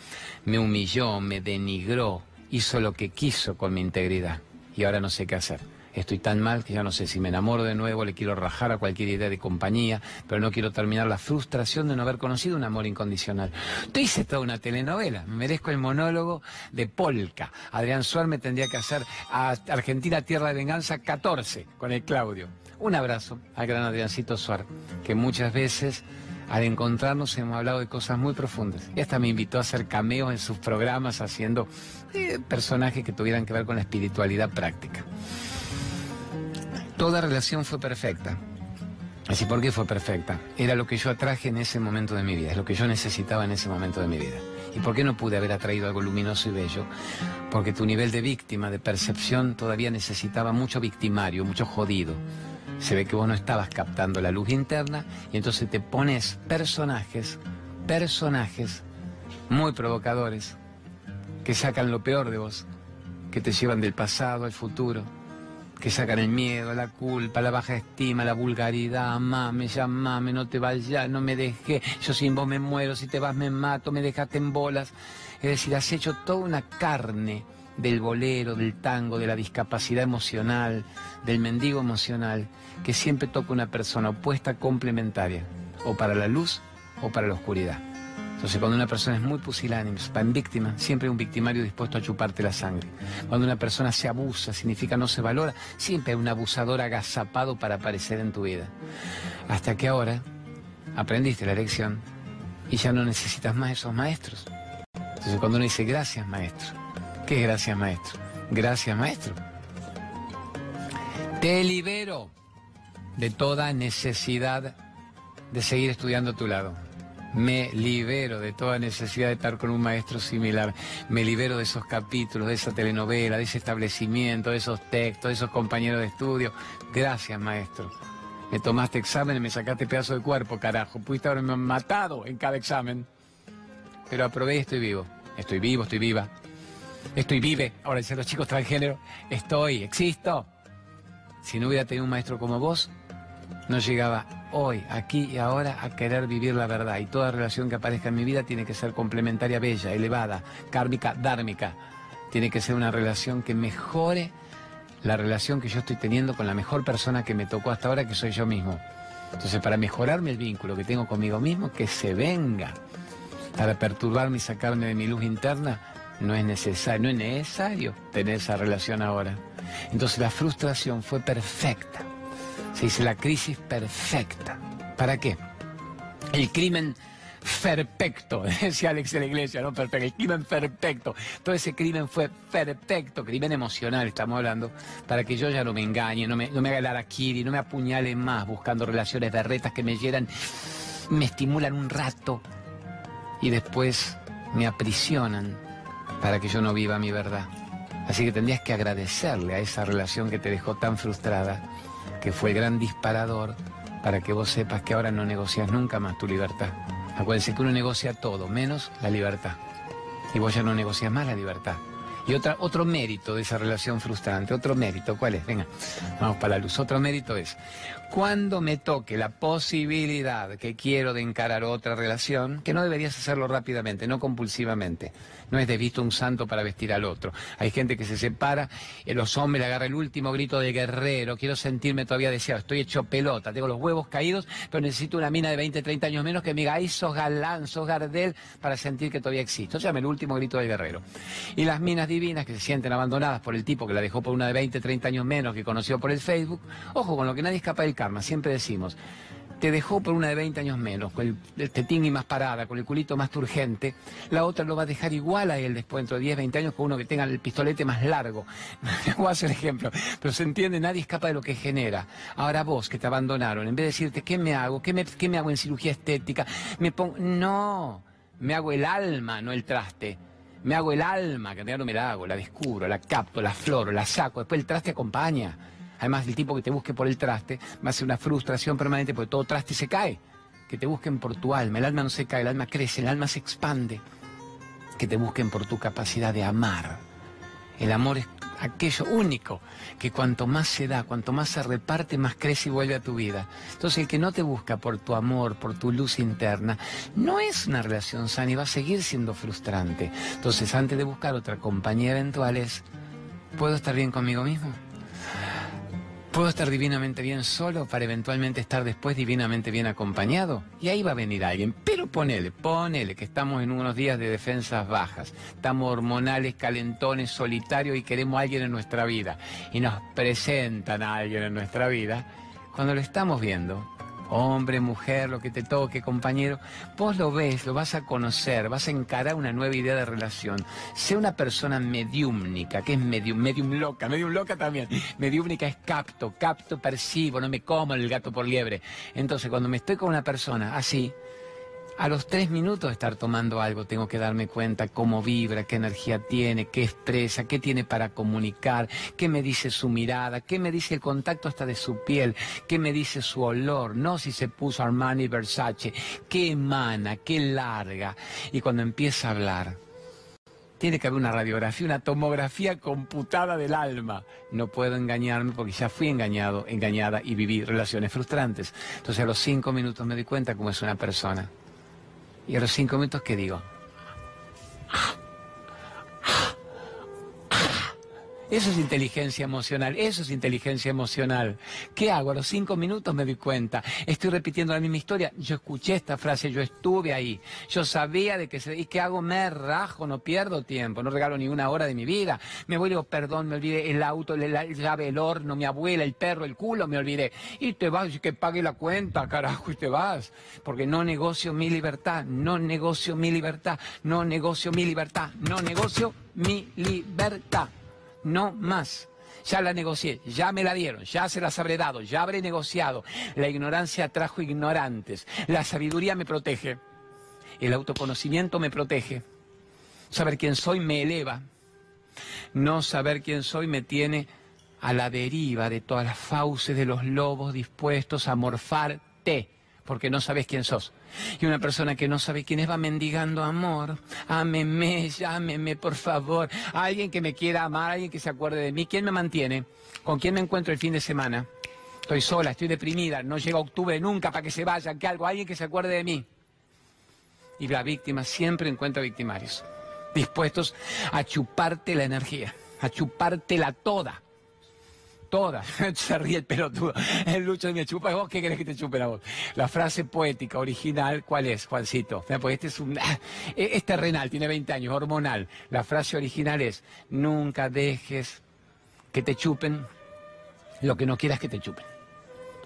me humilló, me denigró, hizo lo que quiso con mi integridad. Y ahora no sé qué hacer. Estoy tan mal que ya no sé si me enamoro de nuevo, le quiero rajar a cualquier idea de compañía, pero no quiero terminar la frustración de no haber conocido un amor incondicional. Te hice toda una telenovela, me merezco el monólogo de Polka. Adrián Suárez me tendría que hacer a Argentina Tierra de Venganza 14 con el Claudio. Un abrazo al gran Adriancito Suárez, que muchas veces al encontrarnos hemos hablado de cosas muy profundas. Y hasta me invitó a hacer cameos en sus programas haciendo eh, personajes que tuvieran que ver con la espiritualidad práctica. Toda relación fue perfecta. Así, ¿por qué fue perfecta? Era lo que yo atraje en ese momento de mi vida, es lo que yo necesitaba en ese momento de mi vida. ¿Y por qué no pude haber atraído algo luminoso y bello? Porque tu nivel de víctima, de percepción, todavía necesitaba mucho victimario, mucho jodido. Se ve que vos no estabas captando la luz interna y entonces te pones personajes, personajes muy provocadores, que sacan lo peor de vos, que te llevan del pasado al futuro, que sacan el miedo, la culpa, la baja estima, la vulgaridad, amame, llamame, no te vayas, no me dejé, yo sin vos me muero, si te vas me mato, me dejaste en bolas. Es decir, has hecho toda una carne del bolero, del tango, de la discapacidad emocional, del mendigo emocional, que siempre toca una persona opuesta complementaria, o para la luz o para la oscuridad. Entonces, cuando una persona es muy pusilánime, va en víctima, siempre hay un victimario dispuesto a chuparte la sangre. Cuando una persona se abusa, significa no se valora, siempre hay un abusador agazapado para aparecer en tu vida. Hasta que ahora aprendiste la lección y ya no necesitas más esos maestros. Entonces, cuando uno dice gracias, maestro, ¿qué es gracias, maestro? Gracias, maestro. Te libero de toda necesidad de seguir estudiando a tu lado me libero de toda necesidad de estar con un maestro similar, me libero de esos capítulos, de esa telenovela, de ese establecimiento, de esos textos, de esos compañeros de estudio. Gracias, maestro. Me tomaste examen y me sacaste pedazo de cuerpo, carajo. Pudiste haberme matado en cada examen. Pero aprobé y estoy vivo. Estoy vivo, estoy viva. Estoy vive. Ahora dicen los chicos transgénero. Estoy, existo. Si no hubiera tenido un maestro como vos, no llegaba hoy, aquí y ahora a querer vivir la verdad. Y toda relación que aparezca en mi vida tiene que ser complementaria, bella, elevada, kármica, dármica. Tiene que ser una relación que mejore la relación que yo estoy teniendo con la mejor persona que me tocó hasta ahora, que soy yo mismo. Entonces, para mejorarme el vínculo que tengo conmigo mismo, que se venga. Para perturbarme y sacarme de mi luz interna, no es necesario, no es necesario tener esa relación ahora. Entonces la frustración fue perfecta. Se dice la crisis perfecta. ¿Para qué? El crimen perfecto, decía Alex de la Iglesia, no perfecto, el crimen perfecto. Todo ese crimen fue perfecto, crimen emocional estamos hablando, para que yo ya no me engañe, no me, no me haga el araquiri, no me apuñale más buscando relaciones de retas que me llenan, me estimulan un rato y después me aprisionan para que yo no viva mi verdad. Así que tendrías que agradecerle a esa relación que te dejó tan frustrada que fue el gran disparador para que vos sepas que ahora no negocias nunca más tu libertad. Acuérdense que uno negocia todo, menos la libertad. Y vos ya no negocias más la libertad. Y otra, otro mérito de esa relación frustrante, otro mérito, ¿cuál es? Venga, vamos para la luz. Otro mérito es, cuando me toque la posibilidad que quiero de encarar otra relación, que no deberías hacerlo rápidamente, no compulsivamente. No es de visto un santo para vestir al otro. Hay gente que se separa, y los hombres le agarran el último grito de guerrero, quiero sentirme todavía deseado, estoy hecho pelota, tengo los huevos caídos, pero necesito una mina de 20, 30 años menos que me diga, ay, sos galán, sos gardel, para sentir que todavía existo. Llame el último grito del guerrero. Y las minas divinas que se sienten abandonadas por el tipo que la dejó por una de 20, 30 años menos que conoció por el Facebook, ojo con lo que nadie escapa del karma, siempre decimos, te dejó por una de 20 años menos, con el, tetín y más parada, con el culito más turgente, la otra lo va a dejar igual a él después, dentro de 10, 20 años, con uno que tenga el pistolete más largo. Voy a hacer ejemplo, pero se entiende, nadie escapa de lo que genera. Ahora vos, que te abandonaron, en vez de decirte, ¿qué me hago? ¿Qué me, qué me hago en cirugía estética? Me pongo... No, me hago el alma, no el traste. Me hago el alma, que no me la hago, la descubro, la capto, la floro, la saco, después el traste acompaña. Además, el tipo que te busque por el traste va a ser una frustración permanente porque todo traste se cae. Que te busquen por tu alma. El alma no se cae, el alma crece, el alma se expande. Que te busquen por tu capacidad de amar. El amor es aquello único que cuanto más se da, cuanto más se reparte, más crece y vuelve a tu vida. Entonces el que no te busca por tu amor, por tu luz interna, no es una relación sana y va a seguir siendo frustrante. Entonces antes de buscar otra compañía eventual es, ¿puedo estar bien conmigo mismo? Puedo estar divinamente bien solo para eventualmente estar después divinamente bien acompañado. Y ahí va a venir alguien. Pero ponele, ponele que estamos en unos días de defensas bajas. Estamos hormonales, calentones, solitarios y queremos a alguien en nuestra vida. Y nos presentan a alguien en nuestra vida. Cuando lo estamos viendo, hombre, mujer, lo que te toque, compañero, vos lo ves, lo vas a conocer, vas a encarar una nueva idea de relación. Sé una persona mediúmnica, que es medium, medium loca, medium loca también. Mediúmnica es capto, capto, percibo, no me como el gato por liebre. Entonces, cuando me estoy con una persona así, a los tres minutos de estar tomando algo tengo que darme cuenta cómo vibra, qué energía tiene, qué expresa, qué tiene para comunicar, qué me dice su mirada, qué me dice el contacto hasta de su piel, qué me dice su olor, no si se puso Armani Versace, qué emana, qué larga. Y cuando empieza a hablar, tiene que haber una radiografía, una tomografía computada del alma. No puedo engañarme porque ya fui engañado, engañada y viví relaciones frustrantes. Entonces a los cinco minutos me di cuenta cómo es una persona. Y a los cinco minutos, ¿qué digo? Eso es inteligencia emocional, eso es inteligencia emocional. ¿Qué hago? A los cinco minutos me doy cuenta. Estoy repitiendo la misma historia. Yo escuché esta frase, yo estuve ahí. Yo sabía de que se... ¿Y qué hago? Me rajo, no pierdo tiempo, no regalo ni una hora de mi vida. Me voy y digo, perdón, me olvidé el auto, la llave, el horno, mi abuela, el perro, el culo, me olvidé. Y te vas, y que pague la cuenta, carajo, y te vas. Porque no negocio mi libertad, no negocio mi libertad, no negocio mi libertad, no negocio mi libertad no más. Ya la negocié, ya me la dieron, ya se las habré dado, ya habré negociado. La ignorancia trajo ignorantes, la sabiduría me protege, el autoconocimiento me protege. Saber quién soy me eleva. No saber quién soy me tiene a la deriva de todas las fauces de los lobos dispuestos a morfarte porque no sabes quién sos. Y una persona que no sabe quién es va mendigando amor. Ámeme, llámeme, por favor. Alguien que me quiera amar, alguien que se acuerde de mí. ¿Quién me mantiene? ¿Con quién me encuentro el fin de semana? Estoy sola, estoy deprimida, no llega octubre nunca para que se vaya, que algo, alguien que se acuerde de mí. Y la víctima siempre encuentra victimarios, dispuestos a chuparte la energía, a chupártela toda todas. Se ríe el pelotudo. El Lucho me chupa. ¿Vos qué querés que te chupe la voz? La frase poética original, ¿cuál es, Juancito? Pues este es un. Es terrenal, tiene 20 años, hormonal. La frase original es: nunca dejes que te chupen lo que no quieras que te chupen.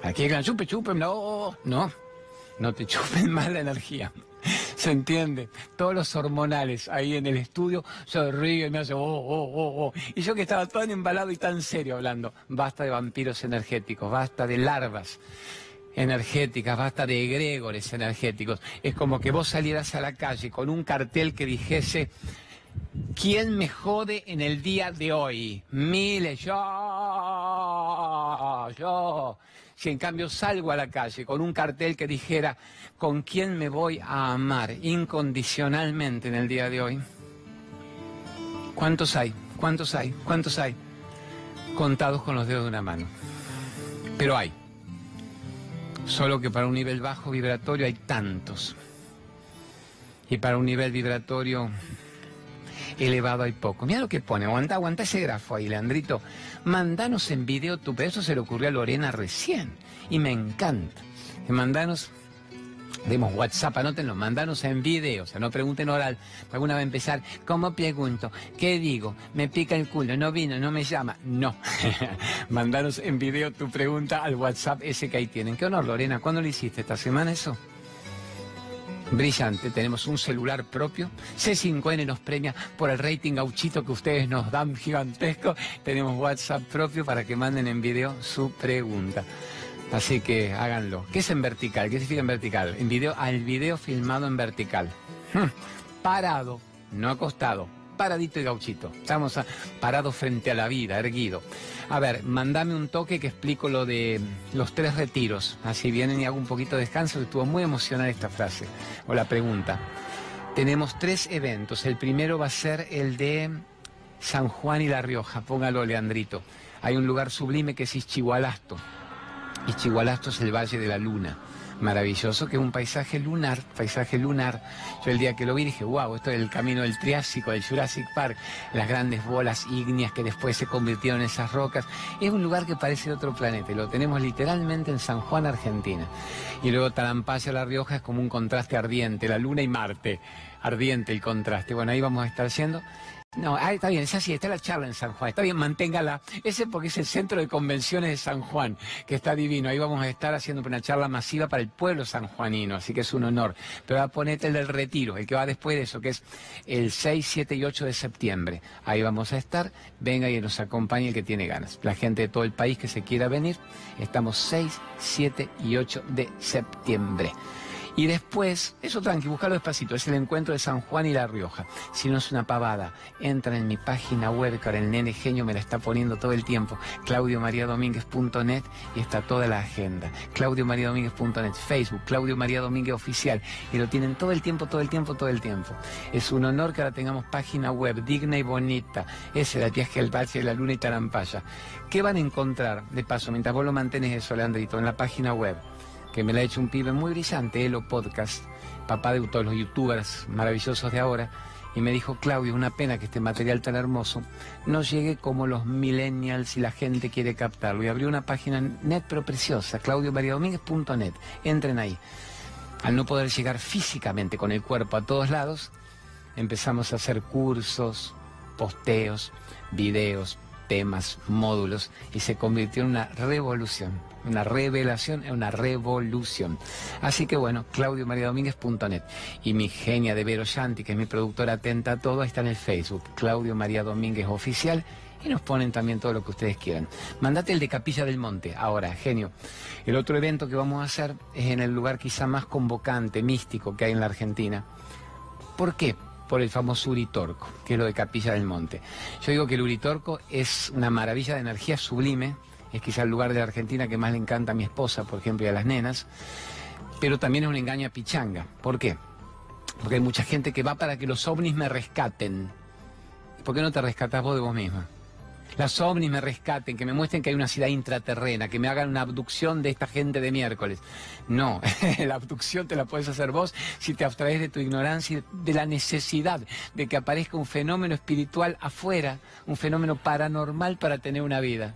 Aquí la chupe, chupen, no, no. No te chupen más la energía. ¿Se entiende? Todos los hormonales ahí en el estudio se ríen, me hace oh, oh, oh, oh. Y yo que estaba tan embalado y tan serio hablando, basta de vampiros energéticos, basta de larvas energéticas, basta de egregores energéticos. Es como que vos salieras a la calle con un cartel que dijese, ¿quién me jode en el día de hoy? Miles, yo, yo. Si en cambio salgo a la calle con un cartel que dijera, ¿con quién me voy a amar incondicionalmente en el día de hoy? ¿Cuántos hay? ¿Cuántos hay? ¿Cuántos hay? Contados con los dedos de una mano. Pero hay. Solo que para un nivel bajo vibratorio hay tantos. Y para un nivel vibratorio elevado hay poco. Mira lo que pone, aguanta, aguanta ese grafo ahí, Leandrito. Mandanos en video tu, eso se le ocurrió a Lorena recién y me encanta. Mandanos Demos WhatsApp, anótenlo, mandanos en video, o sea, no pregunten oral. Alguna va a empezar, ¿cómo pregunto? ¿Qué digo? Me pica el culo, no vino, no me llama. No. mandanos en video tu pregunta al WhatsApp ese que ahí tienen. Qué honor, Lorena. ¿Cuándo lo hiciste? ¿Esta semana eso? Brillante, tenemos un celular propio. C5N nos premia por el rating gauchito que ustedes nos dan gigantesco. Tenemos WhatsApp propio para que manden en video su pregunta. Así que háganlo. ¿Qué es en vertical? ¿Qué significa en vertical? En video, al video filmado en vertical. Hmm. Parado, no acostado. Paradito y gauchito. Estamos parados frente a la vida, erguido. A ver, mandame un toque que explico lo de los tres retiros. Así vienen y hago un poquito de descanso. Estuvo muy emocional esta frase o la pregunta. Tenemos tres eventos. El primero va a ser el de San Juan y La Rioja. Póngalo, Leandrito. Hay un lugar sublime que es Ischigualasto. Ischigualasto es el Valle de la Luna maravilloso, que es un paisaje lunar, paisaje lunar. Yo el día que lo vi dije, wow, esto es el camino del Triásico, del Jurassic Park, las grandes bolas ígneas que después se convirtieron en esas rocas. Es un lugar que parece otro planeta y lo tenemos literalmente en San Juan, Argentina. Y luego Talampaya, La Rioja es como un contraste ardiente, la luna y Marte, ardiente el contraste. Bueno, ahí vamos a estar siendo. No, ah, está bien, es así, está la charla en San Juan. Está bien, manténgala. Ese porque es el centro de convenciones de San Juan, que está divino. Ahí vamos a estar haciendo una charla masiva para el pueblo sanjuanino, así que es un honor. Pero va a ponerte el del retiro, el que va después de eso, que es el 6, 7 y 8 de septiembre. Ahí vamos a estar. Venga y nos acompañe el que tiene ganas. La gente de todo el país que se quiera venir, estamos 6, 7 y 8 de septiembre. Y después, eso tranqui, buscalo despacito, es el encuentro de San Juan y La Rioja. Si no es una pavada, entra en mi página web, que ahora el nene genio me la está poniendo todo el tiempo, claudiomariadomínguez.net y está toda la agenda. claudiomariadomínguez.net, Facebook, Claudio María Domínguez Oficial, y lo tienen todo el tiempo, todo el tiempo, todo el tiempo. Es un honor que ahora tengamos página web digna y bonita. Ese es el viaje al Valle de la Luna y Tarampaya. ¿Qué van a encontrar? De paso, mientras vos lo mantenés eso, Leandrito, en la página web que me la ha hecho un pibe muy brillante, Elo Podcast, papá de todos los youtubers maravillosos de ahora, y me dijo, Claudio, una pena que este material tan hermoso no llegue como los millennials y la gente quiere captarlo. Y abrió una página net pero preciosa, claudiomariadomínguez.net. Entren ahí. Al no poder llegar físicamente con el cuerpo a todos lados, empezamos a hacer cursos, posteos, videos, temas, módulos, y se convirtió en una revolución una revelación, es una revolución. Así que bueno, claudiomariadomínguez.net y mi genia de Vero Shanti, que es mi productora atenta a todo, está en el Facebook, Claudio María Domínguez Oficial, y nos ponen también todo lo que ustedes quieran. Mandate el de Capilla del Monte, ahora, genio. El otro evento que vamos a hacer es en el lugar quizá más convocante, místico que hay en la Argentina. ¿Por qué? Por el famoso Uritorco, que es lo de Capilla del Monte. Yo digo que el Uritorco es una maravilla de energía sublime, es quizá el lugar de la Argentina que más le encanta a mi esposa, por ejemplo, y a las nenas, pero también es un engaño a pichanga. ¿Por qué? Porque hay mucha gente que va para que los ovnis me rescaten. ¿Por qué no te rescatas vos de vos misma? Las ovnis me rescaten, que me muestren que hay una ciudad intraterrena, que me hagan una abducción de esta gente de miércoles. No, la abducción te la puedes hacer vos si te abstraes de tu ignorancia, de la necesidad de que aparezca un fenómeno espiritual afuera, un fenómeno paranormal para tener una vida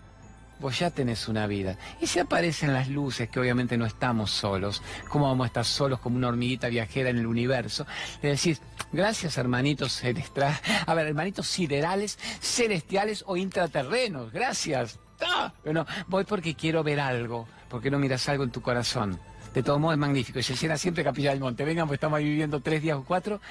vos ya tenés una vida. Y si aparecen las luces, que obviamente no estamos solos, ¿cómo vamos a estar solos como una hormiguita viajera en el universo? Le decís, gracias hermanitos celestiales, a ver, hermanitos siderales, celestiales o intraterrenos, gracias. ¡Ah! Voy porque quiero ver algo, porque no miras algo en tu corazón. De todo modo es magnífico. Y se llena siempre Capilla del Monte. Vengan, pues estamos ahí viviendo tres días o cuatro.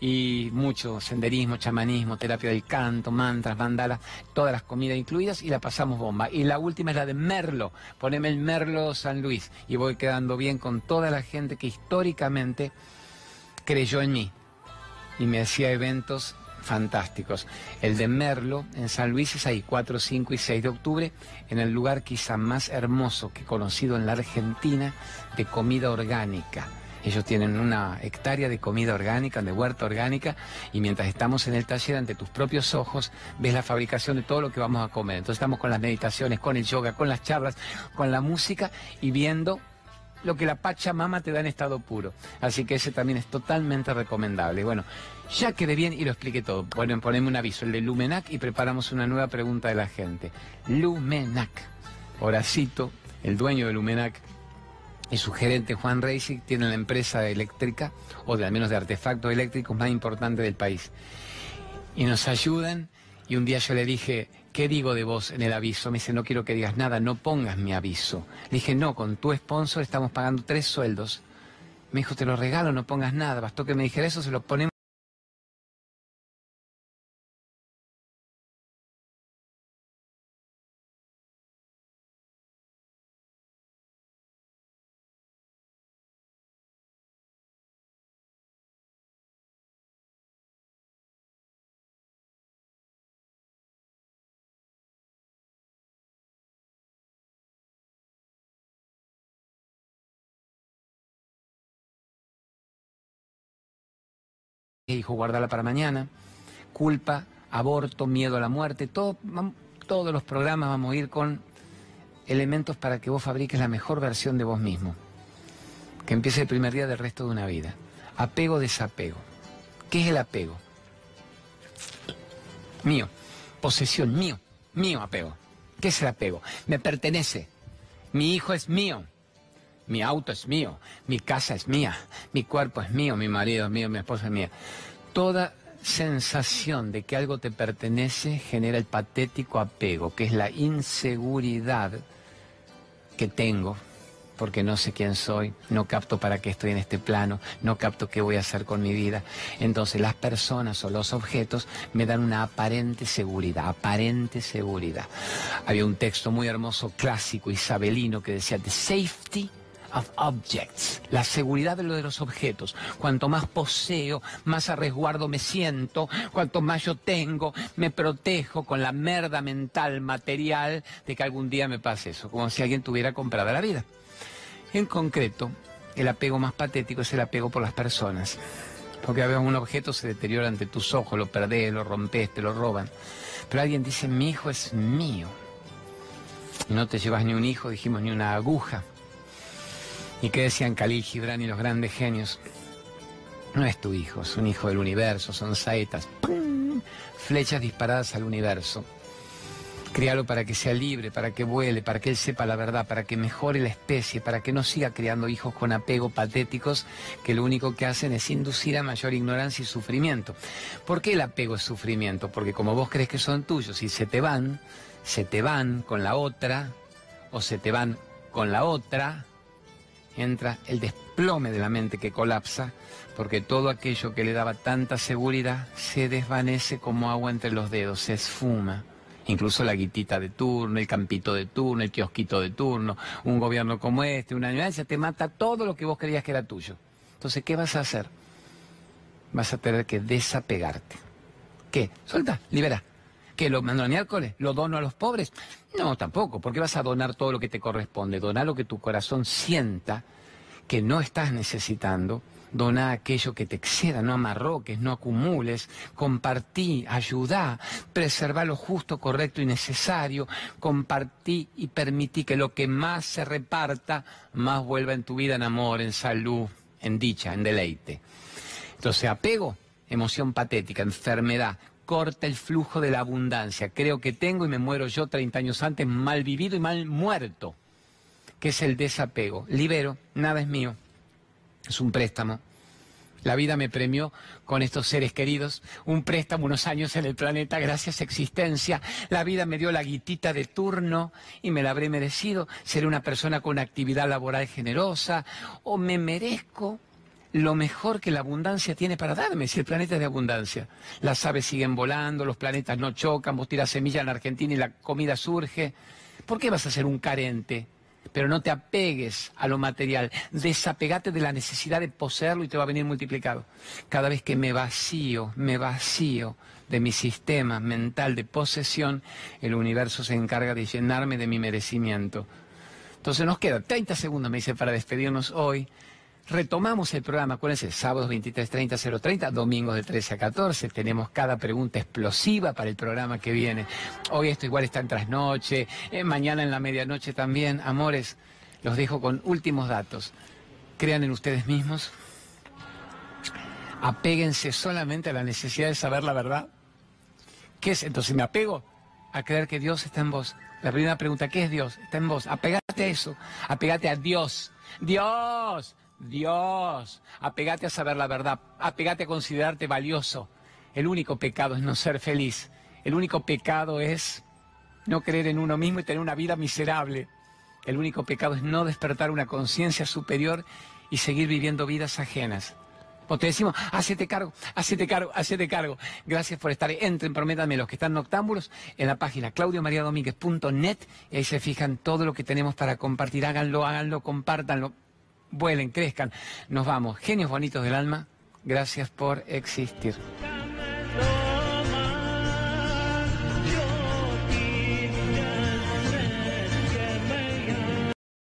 Y mucho senderismo, chamanismo, terapia del canto, mantras, mandalas, todas las comidas incluidas y la pasamos bomba. Y la última es la de Merlo. Poneme el Merlo San Luis. Y voy quedando bien con toda la gente que históricamente creyó en mí. Y me hacía eventos fantásticos. El de Merlo en San Luis es ahí, 4, 5 y 6 de octubre, en el lugar quizá más hermoso que conocido en la Argentina de comida orgánica. Ellos tienen una hectárea de comida orgánica, de huerta orgánica, y mientras estamos en el taller, ante tus propios ojos, ves la fabricación de todo lo que vamos a comer. Entonces estamos con las meditaciones, con el yoga, con las charlas, con la música y viendo lo que la Pachamama te da en estado puro. Así que ese también es totalmente recomendable. Bueno, ya quedé bien y lo expliqué todo. Bueno, poneme un aviso, el de Lumenac, y preparamos una nueva pregunta de la gente. Lumenac. Horacito, el dueño de Lumenac, y su gerente Juan Reisig tienen la empresa eléctrica, o de al menos de artefactos eléctricos más importante del país. Y nos ayudan, y un día yo le dije, ¿qué digo de vos en el aviso? Me dice, no quiero que digas nada, no pongas mi aviso. Le dije, no, con tu sponsor estamos pagando tres sueldos. Me dijo, te lo regalo, no pongas nada. Bastó que me dijera eso, se lo ponemos. Dijo guardarla para mañana, culpa, aborto, miedo a la muerte, todo, todos los programas vamos a ir con elementos para que vos fabriques la mejor versión de vos mismo, que empiece el primer día del resto de una vida. Apego, desapego. ¿Qué es el apego? Mío, posesión, mío, mío apego. ¿Qué es el apego? Me pertenece. Mi hijo es mío. Mi auto es mío, mi casa es mía, mi cuerpo es mío, mi marido es mío, mi esposa es mía. Toda sensación de que algo te pertenece genera el patético apego, que es la inseguridad que tengo, porque no sé quién soy, no capto para qué estoy en este plano, no capto qué voy a hacer con mi vida. Entonces las personas o los objetos me dan una aparente seguridad, aparente seguridad. Había un texto muy hermoso, clásico, isabelino, que decía, The safety of objects, la seguridad de lo de los objetos. Cuanto más poseo, más a resguardo me siento, cuanto más yo tengo, me protejo con la merda mental, material, de que algún día me pase eso, como si alguien tuviera comprada la vida. En concreto, el apego más patético es el apego por las personas. Porque a veces un objeto se deteriora ante tus ojos, lo perdés, lo rompes, te lo roban. Pero alguien dice, mi hijo es mío. Y no te llevas ni un hijo, dijimos, ni una aguja. ¿Y qué decían Khalil Gibran y los grandes genios? No es tu hijo, es un hijo del universo, son saetas, flechas disparadas al universo. Críalo para que sea libre, para que vuele, para que él sepa la verdad, para que mejore la especie, para que no siga criando hijos con apego patéticos que lo único que hacen es inducir a mayor ignorancia y sufrimiento. ¿Por qué el apego es sufrimiento? Porque como vos crees que son tuyos y se te van, se te van con la otra o se te van con la otra, entra el desplome de la mente que colapsa, porque todo aquello que le daba tanta seguridad se desvanece como agua entre los dedos, se esfuma. Incluso la guitita de turno, el campito de turno, el kiosquito de turno, un gobierno como este, una añoranza, te mata todo lo que vos creías que era tuyo. Entonces, ¿qué vas a hacer? Vas a tener que desapegarte. ¿Qué? Suelta, libera. ¿Que lo mando al miércoles? ¿Lo dono a los pobres? No, tampoco, porque vas a donar todo lo que te corresponde. Donar lo que tu corazón sienta que no estás necesitando. Dona aquello que te exceda, no amarroques, no acumules, compartí, ayudá, preserva lo justo, correcto y necesario, compartí y permití que lo que más se reparta, más vuelva en tu vida en amor, en salud, en dicha, en deleite. Entonces, apego, emoción patética, enfermedad, corta el flujo de la abundancia. Creo que tengo y me muero yo 30 años antes mal vivido y mal muerto, que es el desapego. Libero, nada es mío, es un préstamo. La vida me premió con estos seres queridos, un préstamo, unos años en el planeta, gracias a existencia. La vida me dio la guitita de turno y me la habré merecido. Seré una persona con actividad laboral generosa o me merezco lo mejor que la abundancia tiene para darme, si el planeta es de abundancia. Las aves siguen volando, los planetas no chocan, vos tirás semilla en Argentina y la comida surge. ¿Por qué vas a ser un carente? Pero no te apegues a lo material, desapegate de la necesidad de poseerlo y te va a venir multiplicado. Cada vez que me vacío, me vacío de mi sistema mental de posesión, el universo se encarga de llenarme de mi merecimiento. Entonces nos queda 30 segundos, me dice, para despedirnos hoy. Retomamos el programa, acuérdense, sábados 23.30, 030, domingos de 13 a 14. Tenemos cada pregunta explosiva para el programa que viene. Hoy esto igual está en trasnoche, eh, mañana en la medianoche también. Amores, los dejo con últimos datos. Crean en ustedes mismos. Apéguense solamente a la necesidad de saber la verdad. ¿Qué es? Entonces me apego a creer que Dios está en vos. La primera pregunta, ¿qué es Dios? Está en vos. Apegate a eso. Apegate a Dios Dios, Dios, apegate a saber la verdad, apegate a considerarte valioso. El único pecado es no ser feliz. El único pecado es no creer en uno mismo y tener una vida miserable. El único pecado es no despertar una conciencia superior y seguir viviendo vidas ajenas. O te decimos, hacete cargo, hacete cargo, hacete cargo. Gracias por estar. Entren, prométanme los que están noctámbulos en la página claudiomariadomínguez.net y ahí se fijan todo lo que tenemos para compartir. Háganlo, háganlo, compártanlo. Vuelen, crezcan. Nos vamos. Genios bonitos del alma. Gracias por existir.